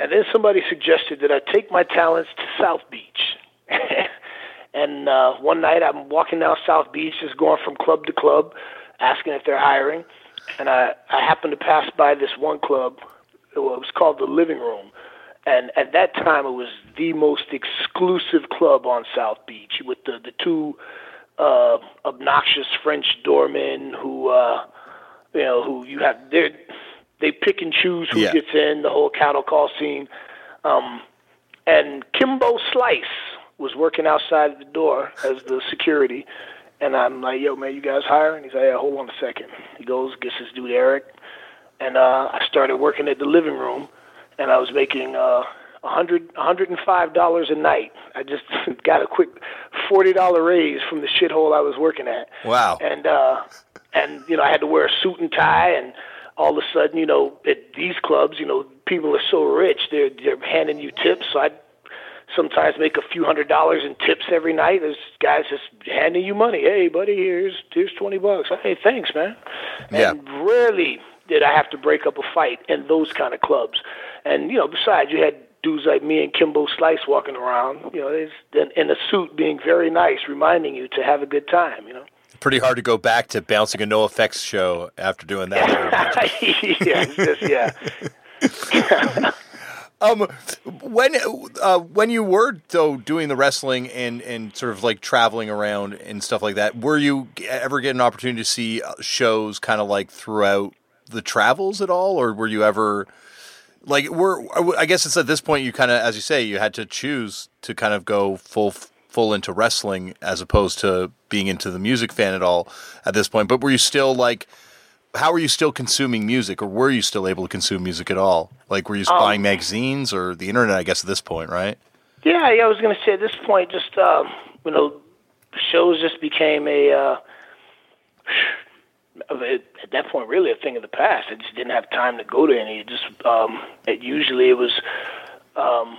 And then somebody suggested that I take my talents to South Beach. and uh, one night I'm walking down South Beach, just going from club to club, asking if they're hiring. And I, I happened to pass by this one club. It was called the Living Room. And at that time, it was the most exclusive club on South Beach with the, the two uh, obnoxious French doormen who, uh, you know, who you have, they're, they pick and choose who Yeah. gets in, the whole cattle call scene. Um, and Kimbo Slice was working outside the door as the security. And I'm like, yo, man, you guys hiring? He's like, yeah, hold on a second. He goes, gets his dude Eric. And uh, I started working at the living room, and I was making uh, a hundred, a hundred and five dollars a night. I just got a quick forty dollar raise from the shithole I was working at. Wow. And uh, and you know, I had to wear a suit and tie, and all of a sudden, you know, at these clubs, you know, people are so rich, they're they're handing you tips. So I sometimes make a few hundred dollars in tips every night. There's guys just handing you money. Hey, buddy, here's here's twenty bucks. Hey, thanks, man. Yeah. And rarely did I have to break up a fight in those kind of clubs. And you know, besides, you had dudes like me and Kimbo Slice walking around, you know, in, in a suit, being very nice, reminding you to have a good time. You know. Pretty hard to go back to bouncing a no effects show after doing that. yeah, just, yeah. um, when uh, when you were though doing the wrestling and and sort of like traveling around and stuff like that, were you ever get an opportunity to see uh, shows kind of like throughout the travels at all, or were you ever like we're I guess it's at this point you kind of as you say you had to choose to kind of go full full into wrestling as opposed to being into the music fan at all at this point. But were you still like how were you still consuming music, or were you still able to consume music at all? Like, were you Um, buying magazines or the internet? I guess at this point, right? Yeah, yeah. I was going to say at this point, just uh, you know, shows just became a uh, at that point really a thing of the past. I just didn't have time to go to any. It just um, it usually it was um,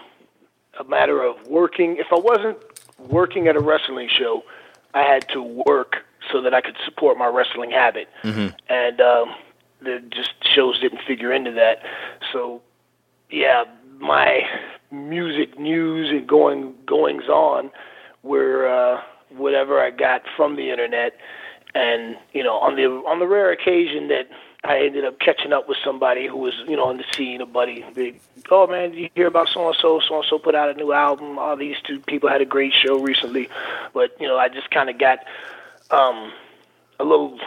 a matter of working. If I wasn't working at a wrestling show, I had to work so that I could support my wrestling habit, Mm-hmm. and um, the just shows didn't figure into that. So yeah, my music news and going goings on were uh, whatever I got from the internet, and you know on the on the rare occasion that I ended up catching up with somebody who was you know on the scene, a buddy. They, oh man, did you hear about so and so? So and so put out a new album. All these two people had a great show recently, but you know I just kind of got um, a little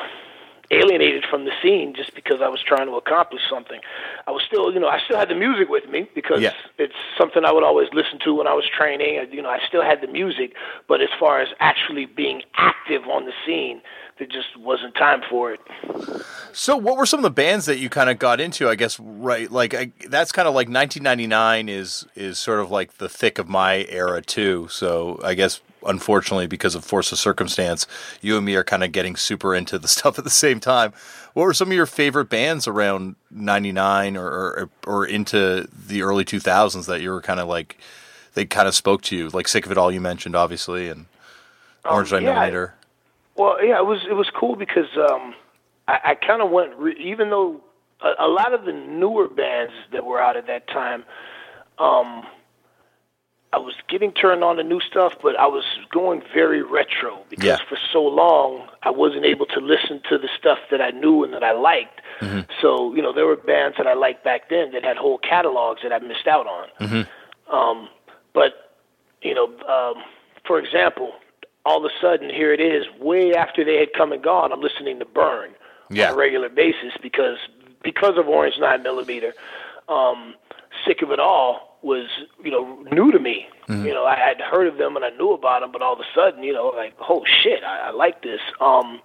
alienated from the scene just because I was trying to accomplish something. I was still, you know, I still had the music with me because Yeah. it's something I would always listen to when I was training. I- You know, I still had the music, but as far as actually being active on the scene, there just wasn't time for it. So, what were some of the bands that you kind of got into? I guess right, like I, that's kind of like 1999 is is sort of like the thick of my era too. So, I guess unfortunately, because of force of circumstance, you and me are kind of getting super into the stuff at the same time. What were some of your favorite bands around 99 or or, or into the early 2000s that you were kind of like they kind of spoke to you? Like Sick of It All, you mentioned obviously, and Orange Um, yeah, I- Millimeter. Well, yeah, it was it was cool because um, I, I kind of went re- even though a, a lot of the newer bands that were out at that time, um, I was getting turned on to new stuff, but I was going very retro because Yeah. for so long I wasn't able to listen to the stuff that I knew and that I liked. So you know there were bands that I liked back then that had whole catalogs that I missed out on. Um, but you know, um, for example, all of a sudden here it is, way after they had come and gone. I'm listening to Burn Yeah. on a regular basis because because of Orange Nine Millimeter. Um, Sick of It All was you know new to me. You know, I had heard of them and I knew about them, but all of a sudden, you know, like oh shit, I, I like this. Um,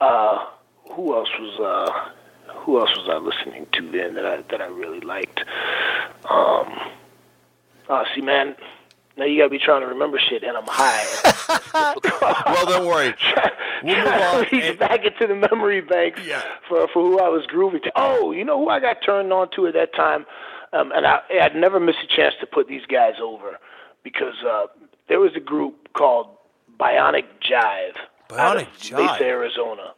uh, who else was uh, who else was I listening to then that I that I really liked? Um, uh, see, man, now you gotta be trying to remember shit, and I'm high. Well, don't worry. We'll move on. Reach And- back into the memory banks Yeah. for for who I was grooving to. Oh, you know who I got turned on to at that time, um, and I I'd never miss a chance to put these guys over because uh, there was a group called Bionic Jive. out Bionic of Jive. Mesa, Arizona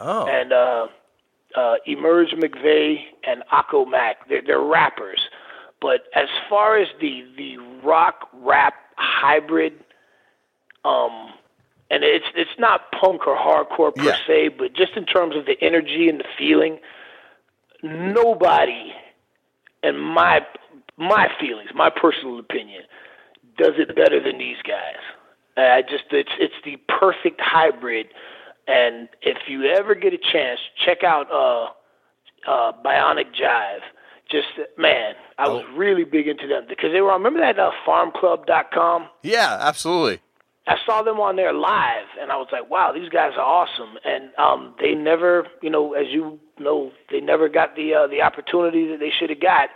Oh, and uh, uh, Emerge McVeigh and Akko Mac. They're, they're rappers, but as far as the the rock rap hybrid, um, and it's it's not punk or hardcore per Yeah. se, but just in terms of the energy and the feeling, nobody, and my my feelings, my personal opinion, does it better than these guys. I just it's it's the perfect hybrid. And if you ever get a chance, check out uh, uh, Bionic Jive. Just man, I was really big into them because they were. on Remember that uh, FarmClub.com? yeah, absolutely. I saw them on there live, and I was like, "Wow, these guys are awesome!" And um, they never, you know, as you know, they never got the uh, the opportunity that they should have got.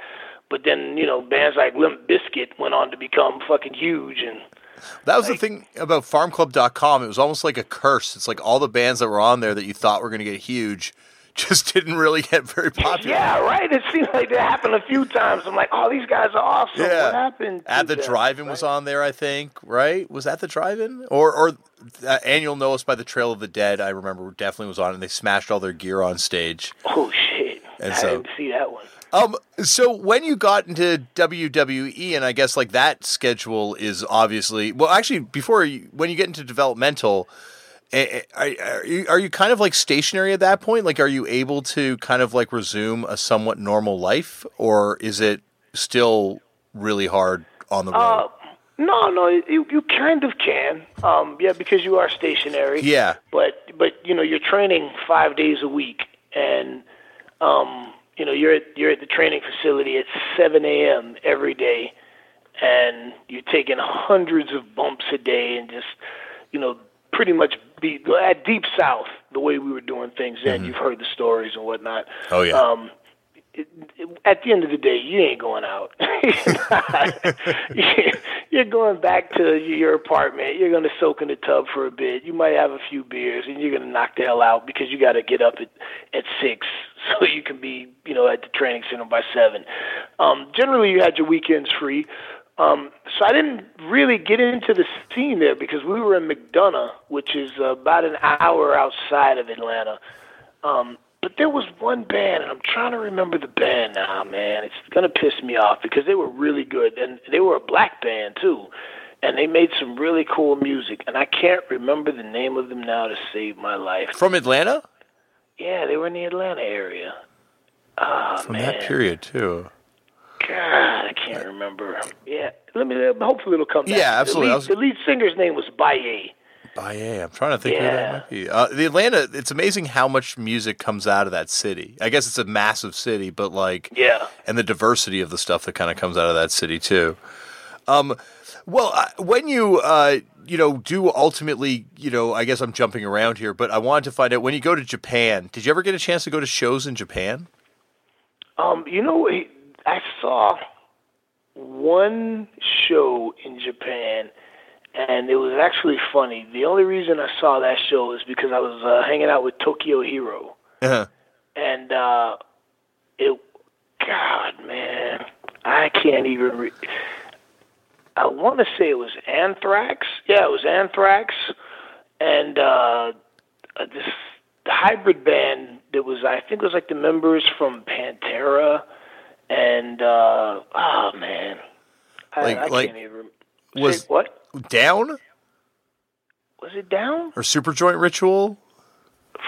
But then, you know, bands like Limp Bizkit went on to become fucking huge, and That was the thing about farmclub.com. It was almost like a curse. It's like all the bands that were on there that you thought were going to get huge just didn't really get very popular. yeah, right. It seems like that happened a few times. I'm like, "Oh, these guys are awesome." Yeah. What happened? At the them, drive-in was on there, I think. Right? Was that the drive-in or or uh, And You'll Know Us by the Trail of the Dead? I remember definitely was on, and they smashed all their gear on stage. Oh shit! And I so- didn't see that one. Um. So when you got into WWE, and I guess like that schedule is obviously well. Actually, before you, when you get into developmental, are, are you are you kind of like stationary at that point? Like, are you able to kind of like resume a somewhat normal life, or is it still really hard on the road? Uh, no, no, you you kind of can. Um, yeah, because you are stationary. yeah. But but you know you're training five days a week, and um, you know you're at you're at the training facility at 7 a.m. every day, and you're taking hundreds of bumps a day, and just you know pretty much be at deep south the way we were doing things then. You've heard the stories and whatnot. Mm-hmm. Oh, yeah. Um, it, it, at the end of the day, you ain't going out. you, you're going back to your apartment. You're going to soak in the tub for a bit. You might have a few beers, and you're going to knock the hell out because you got to get up at at six so you can be, you know, at the training center by seven. Um, generally, you had your weekends free. Um, so I didn't really get into the scene there because we were in McDonough, which is uh, about an hour outside of Atlanta. Um, but there was one band, and I'm trying to remember the band now, man. It's gonna piss me off because they were really good, and they were a black band too, and they made some really cool music. And I can't remember the name of them now to save my life. From Atlanta? Yeah, they were in the Atlanta area. Ah, From man. that period too. God, I can't remember. Yeah, let me. Hopefully, it'll come back. Yeah, absolutely. The was- lead, the lead singer's name was Baye. Baye. I'm trying to think who that Yeah. might be. Uh, the Atlanta. It's amazing how much music comes out of that city. I guess it's a massive city, but like, Yeah. and the diversity of the stuff that kind of comes out of that city too. Um, well, uh, when you uh, you know do ultimately, you know, I guess I'm jumping around here, but I wanted to find out when you go to Japan. Did you ever get a chance to go to shows in Japan? Um, you know, I saw one show in Japan, and it was actually funny. The only reason I saw that show is because I was uh, hanging out with Tokyo Hero, Uh-huh. and uh, it, God, man, I can't even. Re- I want to say it was Anthrax. Yeah, it was Anthrax, and uh, uh, this hybrid band that was, I think, it was like the members from Pantera, and uh, oh man, I, Like- I like, can't even. was- what Down was it down? or Superjoint Ritual?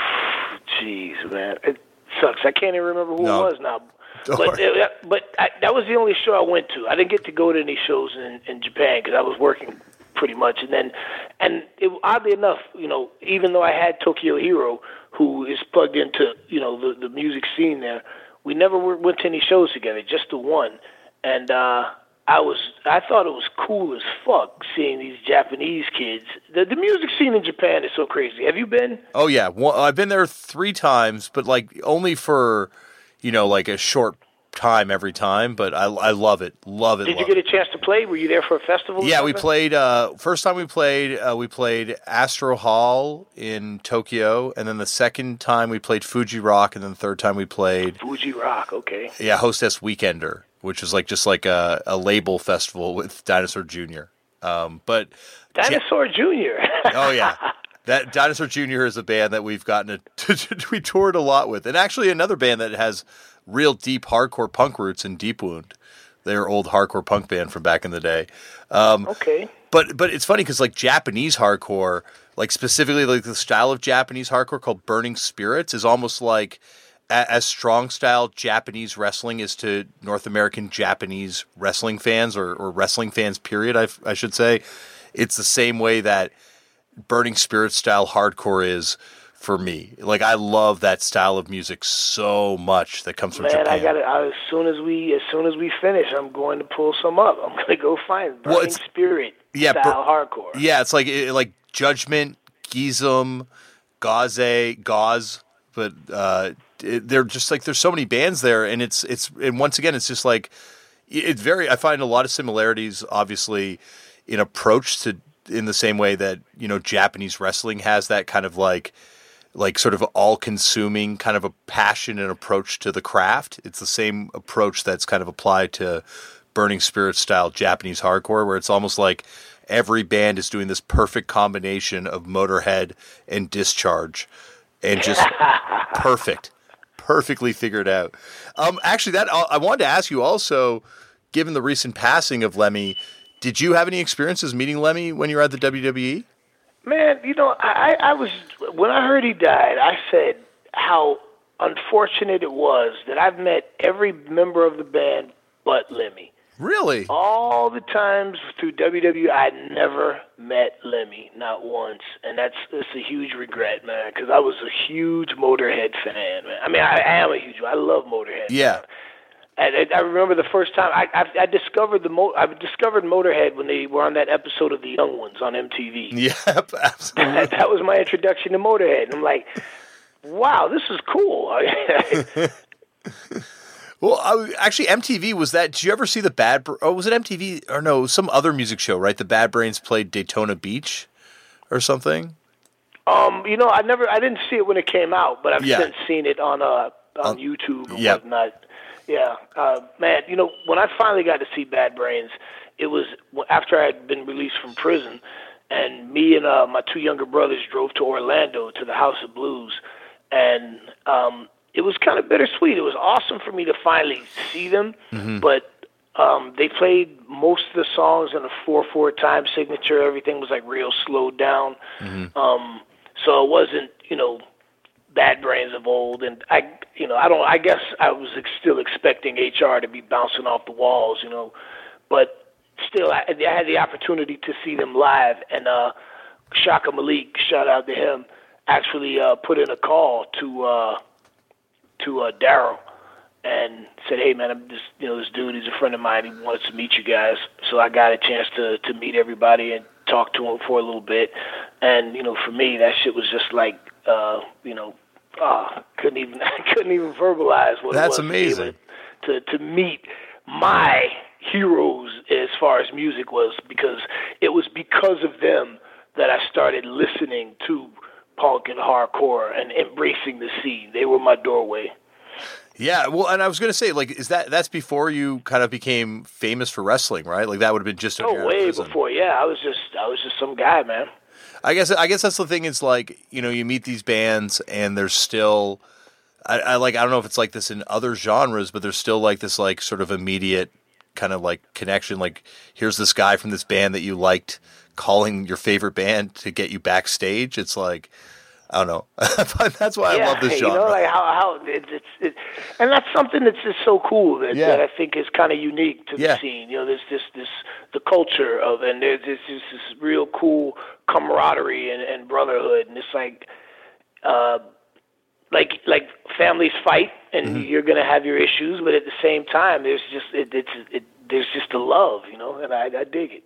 Jeez, man, it sucks. I can't even remember who No. it was now. Don't But uh, but I, that was the only show I went to. I didn't get to go to any shows in in Japan because I was working pretty much. And then, and it, oddly enough, you know, even though I had Tokyo Hero, who is plugged into you know the the music scene there, we never went to any shows together, just the one. And uh, I was I thought it was cool as fuck seeing these Japanese kids. The the music scene in Japan is so crazy. Have you been? Oh yeah, well, I've been there three times, but like only for you know like a short time every time. But I I love it, love it. Did you get a chance to play? Were you there for a festival? Yeah, we played. Uh, first time we played, uh, we played Astro Hall in Tokyo, and then the second time we played Fuji Rock, and then the third time we played Fuji Rock. Okay. yeah Hostess Weekender, which was like just like a, a label festival with Dinosaur Jr. Um, but Dinosaur Jr. Oh yeah, that Dinosaur Jr. is a band that we've gotten to, we toured a lot with, and actually another band that has real deep hardcore punk roots in Deep Wound. They're old hardcore punk band from back in the day. Um, okay. But but it's funny because like Japanese hardcore, like specifically like the style of Japanese hardcore called Burning Spirits, is almost like a, as strong style Japanese wrestling is to North American Japanese wrestling fans or, or wrestling fans. Period. I, I should say, it's the same way that Burning Spirits style hardcore is for me. Like I love that style of music so much that comes from Man, Japan. I got it. As soon as we, as soon as we finish, I'm going to pull some up. I'm going to go find Burning it's- Spirit yeah, bur- style hardcore. Yeah, it's like it, like Judgment, GISM, Gaze, Gauze, but uh, it, they're just like there's so many bands there, and it's it's and once again it's just like it's very. I find a lot of similarities, obviously, in approach to in the same way that you know Japanese wrestling has that kind of like like sort of all consuming kind of a passion and approach to the craft. It's the same approach that's kind of applied to Burning Spirit style Japanese hardcore, where it's almost like every band is doing this perfect combination of Motorhead and Discharge, and just perfect, perfectly figured out. Um, actually, that I wanted to ask you also, given the recent passing of Lemmy, did you have any experiences meeting Lemmy when you were at the? WWE? Man, you know, I, I was when I heard he died, I said how unfortunate it was that I've met every member of the band but Lemmy. Really? All the times through WWE, I never met Lemmy, not once, and that's that's a huge regret, man. Because I was a huge Motorhead fan, man. I mean, I, I am a huge. I love Motorhead. Yeah. And I, I remember the first time I, I, I discovered the Mo, I discovered Motorhead when they were on that episode of The Young Ones on MTV. Yep, absolutely. that, that was my introduction to Motorhead. And I'm like, wow, this is cool. Well, I, actually, MTV was that. Did you ever see the Bad? Oh, was it MTV or no? Some other music show, right? The Bad Brains played Daytona Beach, or something. Um, you know, I never, I didn't see it when it came out, but I've Yeah. since seen it on uh on On- YouTube and whatnot. Yeah, uh, man, you know, when I finally got to see Bad Brains, it was after I had been released from prison, and me and uh, my two younger brothers drove to Orlando to the House of Blues, and um, it was kind of bittersweet. It was awesome for me to finally see them, but um, they played most of the songs in a four-four time signature. Everything was like real slowed down, um, so it wasn't, you know, Bad Brains of old. And I, you know, I don't. I guess I was ex- still expecting HR to be bouncing off the walls, you know, but still, I, I had the opportunity to see them live, and uh, Chaka Malik, shout out to him, actually uh, put in a call to uh, to uh, Darryl and said, "Hey, man, I'm just you know this dude. He's a friend of mine. He wants to meet you guys." So I got a chance to to meet everybody and talk to him for a little bit. And you know, for me, that shit was just like, uh, you know, uh, couldn't even I couldn't even verbalize what That's it was to be able amazing. to to meet my heroes as far as music was because it was because of them that I started listening to punk and hardcore and embracing the scene. They were my doorway. Yeah, well, and I was going to say, like, is that that's before you kind of became famous for wrestling, right? Like that would have been just Oh, when you were in way prison. before. Yeah, I was just I was just some guy, man. I guess I guess that's the thing. Is like you know you meet these bands and there's still, I, I like I don't know if it's like this in other genres, but there's still like this like sort of immediate kind of like connection. Like here's this guy from this band that you liked calling your favorite band to get you backstage. It's like I don't know. that's why yeah, I love this you genre. know, like how how it, it's it, and that's something that's just so cool that, Yeah. that I think is kind of unique to Yeah. the scene. You know, there's this this the culture of and there's this this, this real cool camaraderie and, and brotherhood, and it's like. Uh, like like families fight and Mm-hmm. you're gonna have your issues, but at the same time, there's just it, it's it, there's just a love, you know, and I, I dig it.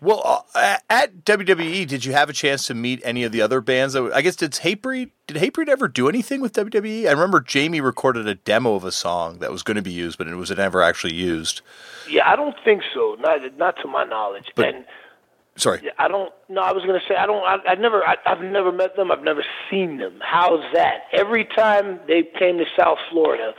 Well, uh, at WWE, did you have a chance to meet any of the other bands? That, I guess did Hatebreed did Hatebreed ever do anything with WWE? I remember Jamey recorded a demo of a song that was going to be used, but it was never actually used. Yeah, I don't think so. Not not to my knowledge. But- and Sorry. I don't. No, I was gonna say I don't. I, I never. I, I've never met them. I've never seen them. How's that? Every time they came to South Florida,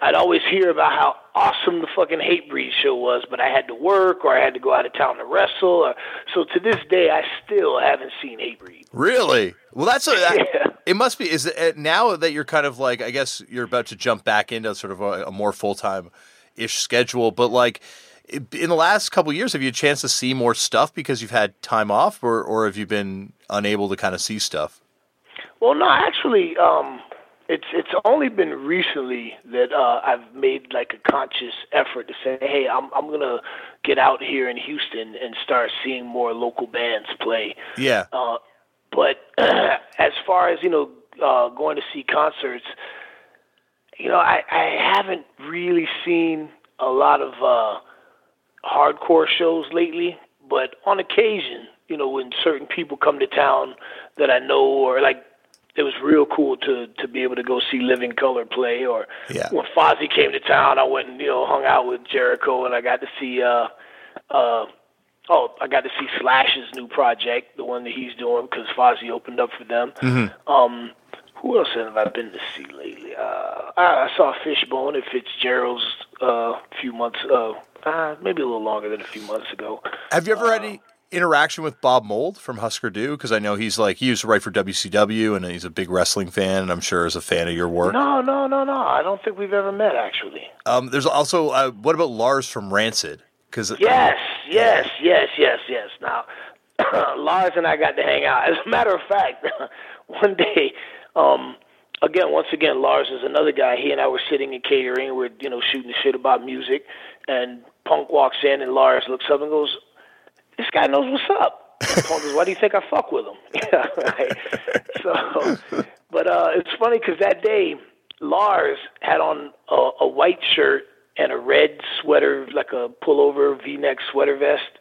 I'd always hear about how awesome the fucking Hatebreed show was, but I had to work or I had to go out of town to wrestle. Or, so to this day, I still haven't seen Hatebreed. Really? Well, that's a, Yeah. it. Must be. Is it, now that you're kind of like I guess you're about to jump back into sort of a, a more full time ish schedule, but like in the last couple of years, have you had a chance to see more stuff because you've had time off, or or have you been unable to kind of see stuff? Well, no, actually, um, it's it's only been recently that uh, I've made like a conscious effort to say, hey, I'm I'm gonna get out here in Houston and start seeing more local bands play. Yeah. Uh, but as far as you know, uh, going to see concerts, you know, I, I haven't really seen a lot of uh, hardcore shows lately. But on occasion, you know, when certain people come to town that I know, or like it was real cool to to be able to go see Living Colour play, or Yeah. when Fozzy came to town, I went and you know hung out with Jericho, and I got to see. uh uh Oh, I got to see Slash's new project, the one that he's doing, because Fozzy opened up for them. Um, who else have I been to see lately? Uh, I, I saw Fishbone at Fitzgerald's uh, a few months, uh, uh, maybe a little longer than a few months ago. Have you ever had any interaction with Bob Mould from Husker Du? Because I know he's like he used to write for WCW, and he's a big wrestling fan, and I'm sure is a fan of your work. No, no, no, no. I don't think we've ever met actually. Um, there's also uh, what about Lars from Rancid? Because Yes, yes, yes, yes, yes. Now, Lars and I got to hang out. As a matter of fact, one day, um, again, once again, Lars is another guy. He and I were sitting in catering. We're you know shooting the shit about music, and Punk walks in, and Lars looks up and goes, "This guy knows what's up." "Why do you think I fuck with him?" right. So, but uh, it's funny because that day, Lars had on a, a white shirt and a red sweater, like a pullover V-neck sweater vest,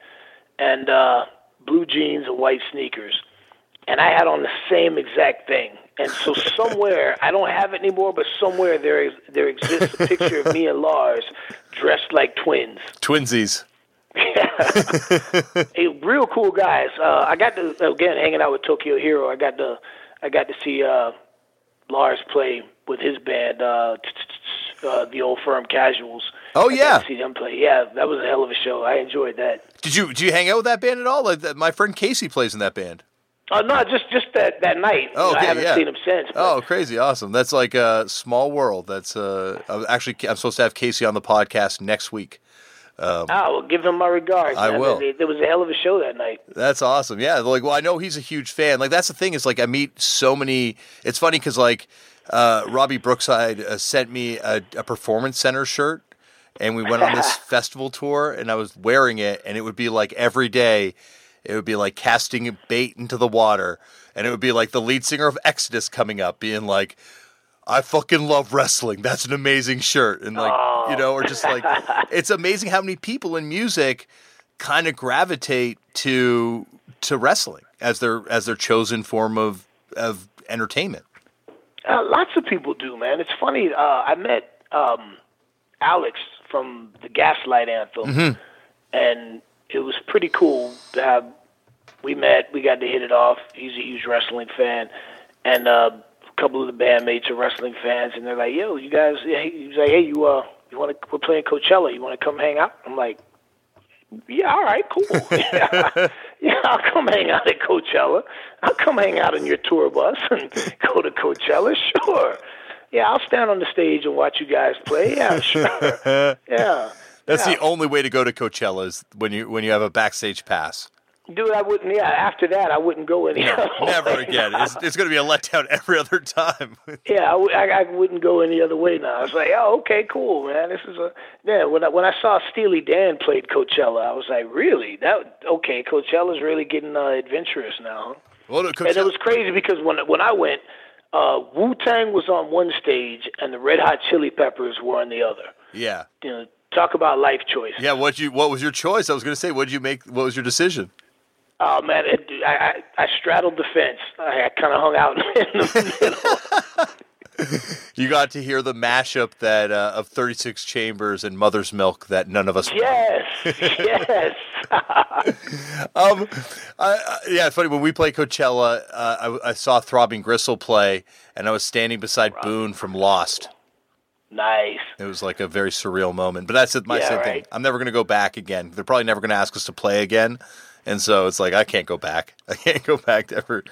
and uh, blue jeans and white sneakers. and I had on the same exact thing. And so somewhere I don't have it anymore, but somewhere there is there exists a picture of me and Lars dressed like twins. Twinsies. hey, real cool guys. Uh, I got to again hanging out with Tokyo Hero. I got to I got to see uh, Lars play with his band, uh, uh, the old firm Casuals. Oh yeah. see them play. Yeah, that was a hell of a show. I enjoyed that. Did you did you hang out with that band at all? Like, my friend Casey plays in that band. Uh, no, just just that that night. Oh, okay, I haven't yeah. seen him since. but- Oh, crazy, awesome! That's like a small world. That's uh, actually I'm supposed to have Casey on the podcast next week. Oh, well, give him my regards. I man. will. There was a hell of a show that night. That's awesome. Yeah, like well, I know he's a huge fan. Like that's the thing is like I meet so many. It's funny because like uh, Robbie Brookside uh, sent me a, a performance center shirt, and we went on this festival tour, and I was wearing it, and it would be like every day, it would be like casting bait into the water, and it would be like the lead singer of Exodus coming up, being like. I fucking love wrestling. That's an amazing shirt. And like, you know, or just like it's amazing how many people in music kind of gravitate to to wrestling as their as their chosen form of of entertainment. Uh, lots of people do, man. It's funny. Uh, I met um, Alex from the Gaslight Anthem, Mm-hmm. and it was pretty cool to have. We met. We got to hit it off. He's a huge wrestling fan, and uh, a couple of the bandmates are wrestling fans, and they're like, "Yo, you guys." He's like, "Hey, you uh, you want to? We're playing Coachella. You want to come hang out?" I'm like. Yeah, all right, cool. yeah, yeah, I'll come hang out at Coachella. I'll come hang out in your tour bus and go to Coachella. Sure. Yeah, I'll stand on the stage and watch you guys play. Yeah, sure. Yeah. That's yeah. the only way to go to Coachella is when you when you have a backstage pass. Dude, I wouldn't. Yeah, after that, I wouldn't go any. other Never again. It's, it's going to be a letdown every other time. Yeah, I wouldn't go any other way now. I was like, oh, okay, cool, man. This is a yeah. When I when I saw Steely Dan played Coachella, I was like, really? That okay? Coachella's really getting uh, adventurous now. well, no, And it was crazy because when when I went, uh, Wu Tang was on one stage and the Red Hot Chili Peppers were on the other. yeah, You know, talk about life choice. yeah. What you what was your choice? I was going to say, what did you make? What was your decision? Oh man, it, I, I I straddled the fence. I, I kind of hung out in the middle. You got to hear the mashup that uh, of 36 Chambers and Mother's Milk that none of us. yes, yes. Um, I, I, yeah, it's funny when we play Coachella. Uh, I, I saw Throbbing Gristle play, and I was standing beside Boone from Lost. nice. It was like a very surreal moment. But that's my Yeah, same thing. I'm never going to go back again. They're probably never going to ask us to play again, and so it's like I can't go back. I can't go back to ever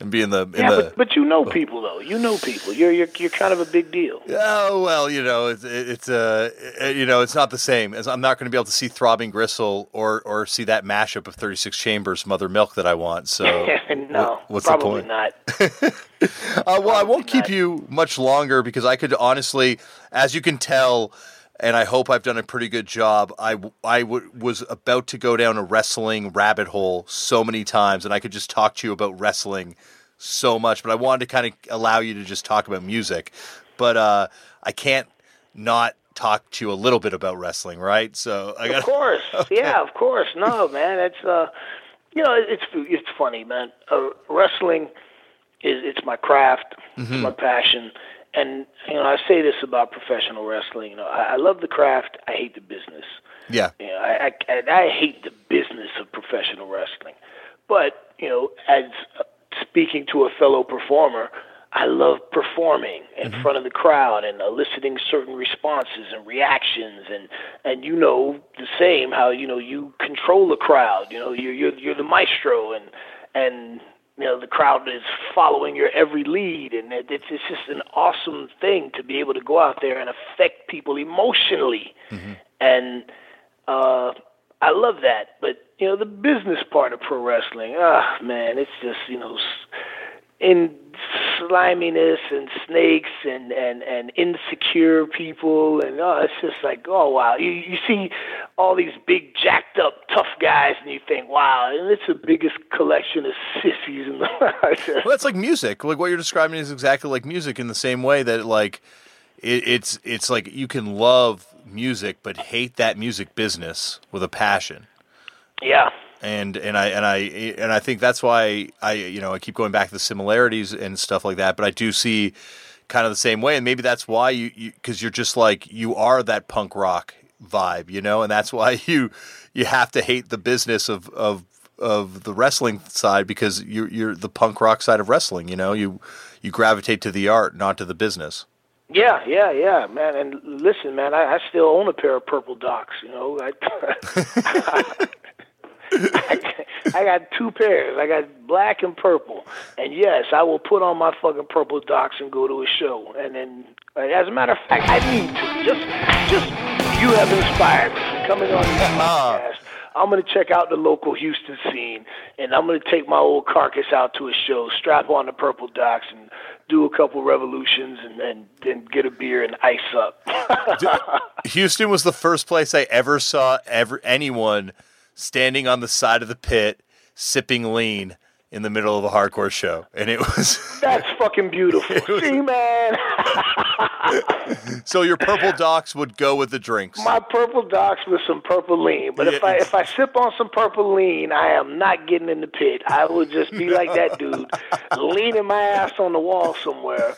and be in the in Yeah, the. but but you know people though. You know people. You're you're you're kind of a big deal. Oh well, you know it's it's uh it- you know it's not the same. As I'm not going to be able to see Throbbing Gristle or or see that mashup of 36 Chambers Mother Milk that I want. So no, what- what's the point? not. Uh, well, I won't keep you much longer because I could honestly, as you can tell, and I hope I've done a pretty good job. I, I w- was about to go down a wrestling rabbit hole so many times, and I could just talk to you about wrestling so much, but I wanted to kind of allow you to just talk about music. But uh, I can't not talk to you a little bit about wrestling, right? So I got Of course, yeah, of course. No, man, it's uh, you know, it's it's funny, man. Uh, wrestling is it's my craft, Mm-hmm. it's my passion, and you know, I say this about professional wrestling. You know, I, I love the craft, I hate the business. yeah, You know, I, I I hate the business of professional wrestling, but you know, as uh, speaking to a fellow performer, I love performing in front of the crowd and eliciting certain responses and reactions, and and you know the same how you know you control the crowd. You know, you're you're you're the maestro, and and you know the crowd is following your every lead, and it, it's it's just an awesome thing to be able to go out there and affect people emotionally, and uh, I love that. But you know, the business part of pro wrestling, ah, man, it's just you know, s- in sliminess and snakes and and and insecure people, and oh, it's just like, oh wow, you you see all these big jacked up tough guys, and you think, wow, and it's the biggest collection of sissies in the world. Well, that's like music. Like what you're describing is exactly like music in the same way that like it, it's it's like you can love music but hate that music business with a passion. yeah, and and I and I and I think that's why I you know I keep going back to the similarities and stuff like that. But I do see kind of the same way, and maybe that's why you because you, are just like you are that punk rock vibe, you know, and that's why you you have to hate the business of of of the wrestling side because you're you're the punk rock side of wrestling. You know, you you gravitate to the art, not to the business. Yeah, yeah, yeah, man. And listen, man, I, I still own a pair of purple docs. You know, I, I, got two pairs. I got black and purple. And yes, I will put on my fucking purple docs and go to a show. And then, as a matter of fact, I need to. Just, just you have inspired me coming on this uh-huh. podcast. I'm going to check out the local Houston scene, and I'm going to take my old carcass out to a show, strap on the purple docs, and do a couple revolutions, and, and then get a beer and ice up. Houston was the first place I ever saw ever anyone standing on the side of the pit sipping lean in the middle of a hardcore show, and it was that's fucking beautiful. Was, See, man. so your purple docs would go with the drinks. My purple docs with some purple lean, but yeah. if I if I sip on some purple lean, I am not getting in the pit. I will just be like that dude, leaning my ass on the wall somewhere.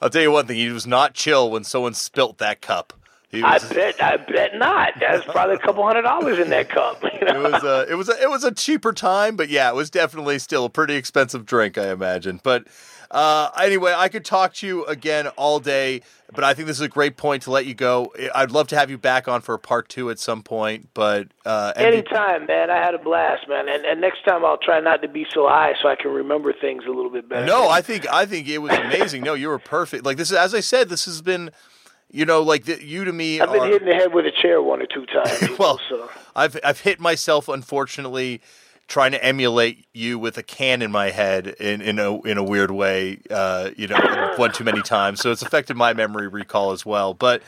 I'll tell you one thing: he was not chill when someone spilt that cup. Was, I bet. I bet not. That's probably a couple hundred dollars in that cup. You know? It was a. It was a. It was a cheaper time, but yeah, it was definitely still a pretty expensive drink, I imagine. But uh, anyway, I could talk to you again all day, but I think this is a great point to let you go. I'd love to have you back on for a part two at some point, but uh, anytime, man. I had a blast, man, and, and next time I'll try not to be so high so I can remember things a little bit better. No, I think I think it was amazing. no, you were perfect. Like this is, as I said, this has been you know, like the, you to me. I've been are, hit in the head with a chair one or two times. well, know, so. I've I've hit myself unfortunately trying to emulate you with a can in my head in in a in a weird way. Uh, you know, one too many times, so it's affected my memory recall as well. But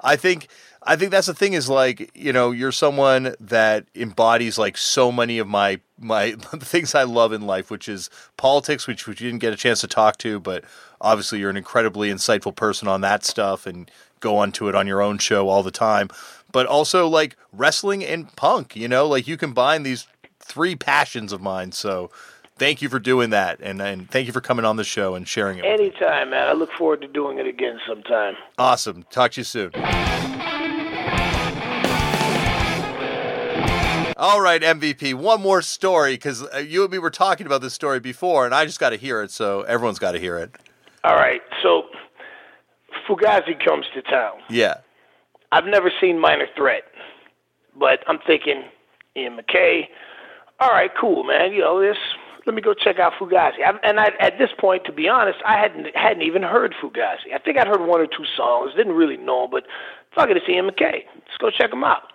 I think I think that's the thing is like you know you're someone that embodies like so many of my my the things I love in life, which is politics, which which you didn't get a chance to talk to, but obviously you're an incredibly insightful person on that stuff and go onto it on your own show all the time. But also like wrestling and punk, you know, like you combine these three passions of mine. So thank you for doing that, and and thank you for coming on the show and sharing it. Anytime, man. I look forward to doing it again sometime. Awesome. Talk to you soon. All right, MVP. One more story because uh, you and me were talking about this story before, and I just got to hear it, so everyone's got to hear it. All right, so Fugazi comes to town. Yeah. I've never seen Minor Threat, but I'm thinking Ian MacKaye. All right, cool, man. You know this. Let me go check out Fugazi. I, and I, at this point, to be honest, I hadn't hadn't even heard Fugazi. I think I'd heard one or two songs. Didn't really know him, but fuck it, it's Ian MacKaye. Let's go check him out.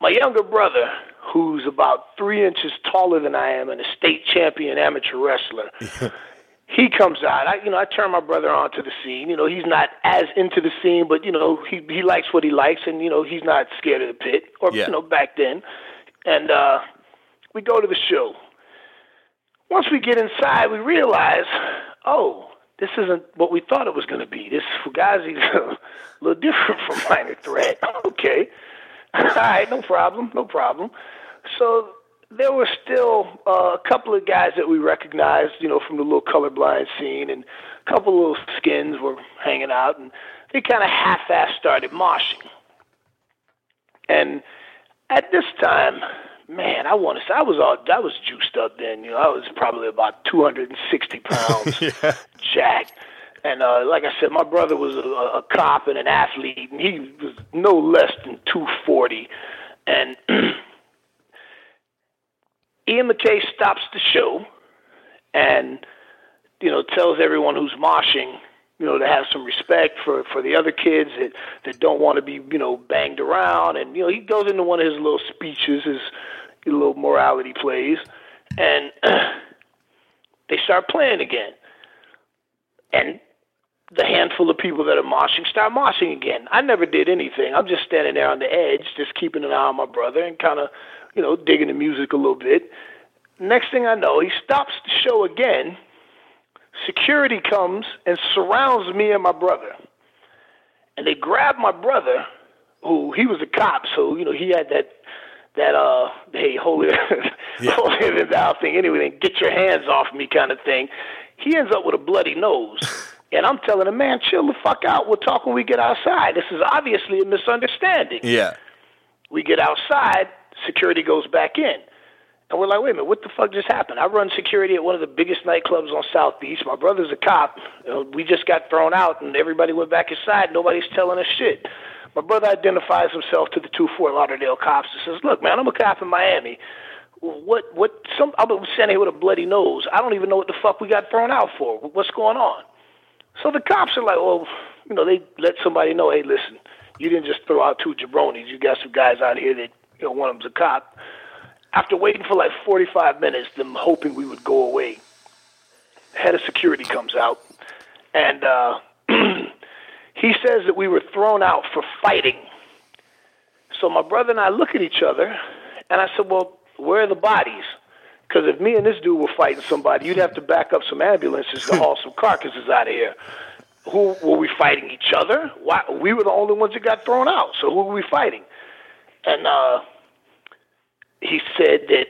My younger brother, who's about three inches taller than I am and a state champion amateur wrestler. he comes out. I, you know, I turn my brother on to the scene. You know, he's not as into the scene, but you know, he he likes what he likes, and you know, he's not scared of the pit. Or yeah. you know, back then, and uh, we go to the show. Once we get inside, we realize, oh, this isn't what we thought it was going to be. This Fugazi's a little different from Minor Threat. okay, all right, no problem, no problem. So there were still uh, a couple of guys that we recognized, you know, from the little colorblind scene, and a couple of little skins were hanging out, and they kind of half-ass started moshing. And at this time, man, I want to say I was all I was juiced up then. You know, I was probably about 260 pounds, yeah. jacked. And uh, like I said, my brother was a, a cop and an athlete, and he was no less than 240. And Ian MacKaye stops the show and, you know, tells everyone who's moshing, you know, to have some respect for, for the other kids that, that don't want to be, you know, banged around. And, you know, he goes into one of his little speeches, his, his little morality plays, and they start playing again. And the handful of people that are moshing start moshing again. I never did anything. I'm just standing there on the edge, just keeping an eye on my brother and kind of you know, digging the music a little bit. Next thing I know, he stops the show again. Security comes and surrounds me and my brother. And they grab my brother, who he was a cop, so you know he had that that uh hey holier Yeah. holier than thou thing anyway, get your hands off me kind of thing. He ends up with a bloody nose. And I'm telling him, man, chill the fuck out. We'll talk when we get outside. This is obviously a misunderstanding. Yeah. We get outside, security goes back in. And we're like, wait a minute, what the fuck just happened? I run security at one of the biggest nightclubs on South Beach. My brother's a cop. We just got thrown out, and everybody went back inside. Nobody's telling us shit. My brother identifies himself to the two Fort Lauderdale cops and says, look, man, I'm a cop in Miami. What, what, some, I'm standing here with a bloody nose. I don't even know what the fuck we got thrown out for. What's going on? So the cops are like, well, you know, they let somebody know, hey, listen, you didn't just throw out two jabronis. You got some guys out here that, you know, one of them's a cop. After waiting for like 45 minutes, them hoping we would go away, head of security comes out, and uh, he says that we were thrown out for fighting. So my brother and I look at each other, and I said, well, where are the bodies? Because if me and this dude were fighting somebody, you'd have to back up some ambulances to haul some carcasses out of here. Who were we fighting each other? Why we were the only ones that got thrown out. So who were we fighting? And uh, he said that,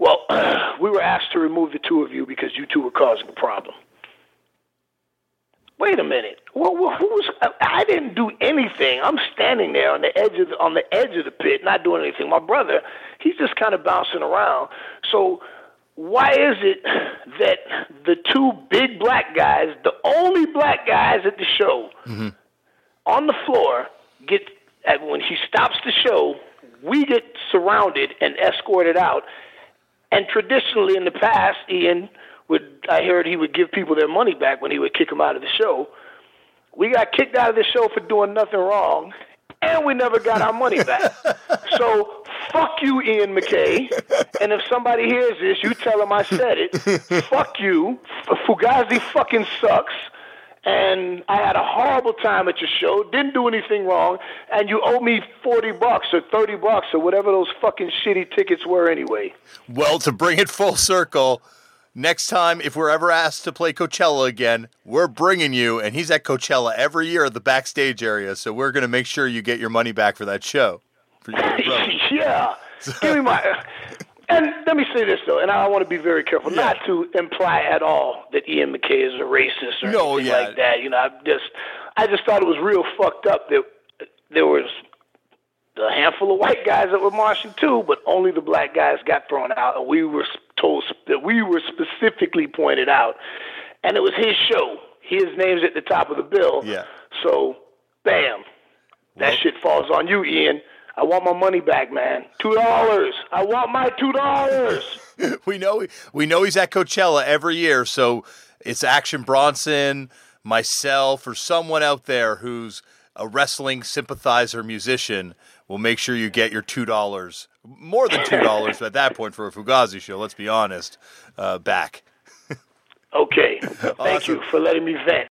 well, we were asked to remove the two of you because you two were causing a problem. Wait a minute. Well, well who's? I, I didn't do anything. I'm standing there on the edge of the, on the edge of the pit, not doing anything. My brother, he's just kind of bouncing around. So why is it that the two big black guys, the only black guys at the show, mm-hmm. on the floor, get when he stops the show, we get surrounded and escorted out. And traditionally, in the past, Ian I heard he would give people their money back when he would kick them out of the show. We got kicked out of the show for doing nothing wrong, and we never got our money back. so fuck you, Ian MacKaye. And if somebody hears this, you tell them I said it. fuck you. Fugazi fucking sucks. And I had a horrible time at your show. Didn't do anything wrong, and you owe me forty bucks or thirty bucks or whatever those fucking shitty tickets were anyway. Well, to bring it full circle, next time if we're ever asked to play Coachella again, we're bringing you, and he's at Coachella every year at the backstage area, so we're going to make sure you get your money back for that show. For you and your yeah. Give me my. And let me say this though, and I want to be very careful Yeah. not to imply at all that Ian MacKaye is a racist or No, anything yeah. like that. You know, I just, I just thought it was real fucked up that there was a handful of white guys that were marching too, but only the black guys got thrown out, and we were told that we were specifically pointed out, and it was his show. His name's at the top of the bill. Yeah. So, bam, that Well- shit falls on you, Ian. I want my money back, man. Two dollars. I want my two dollars. we know we know he's at Coachella every year, so it's Action Bronson, myself, or someone out there who's a wrestling sympathizer musician will make sure you get your two dollars, more than two dollars at that point for a Fugazi show. Let's be honest, uh, back. Okay. Thank you for letting me vent.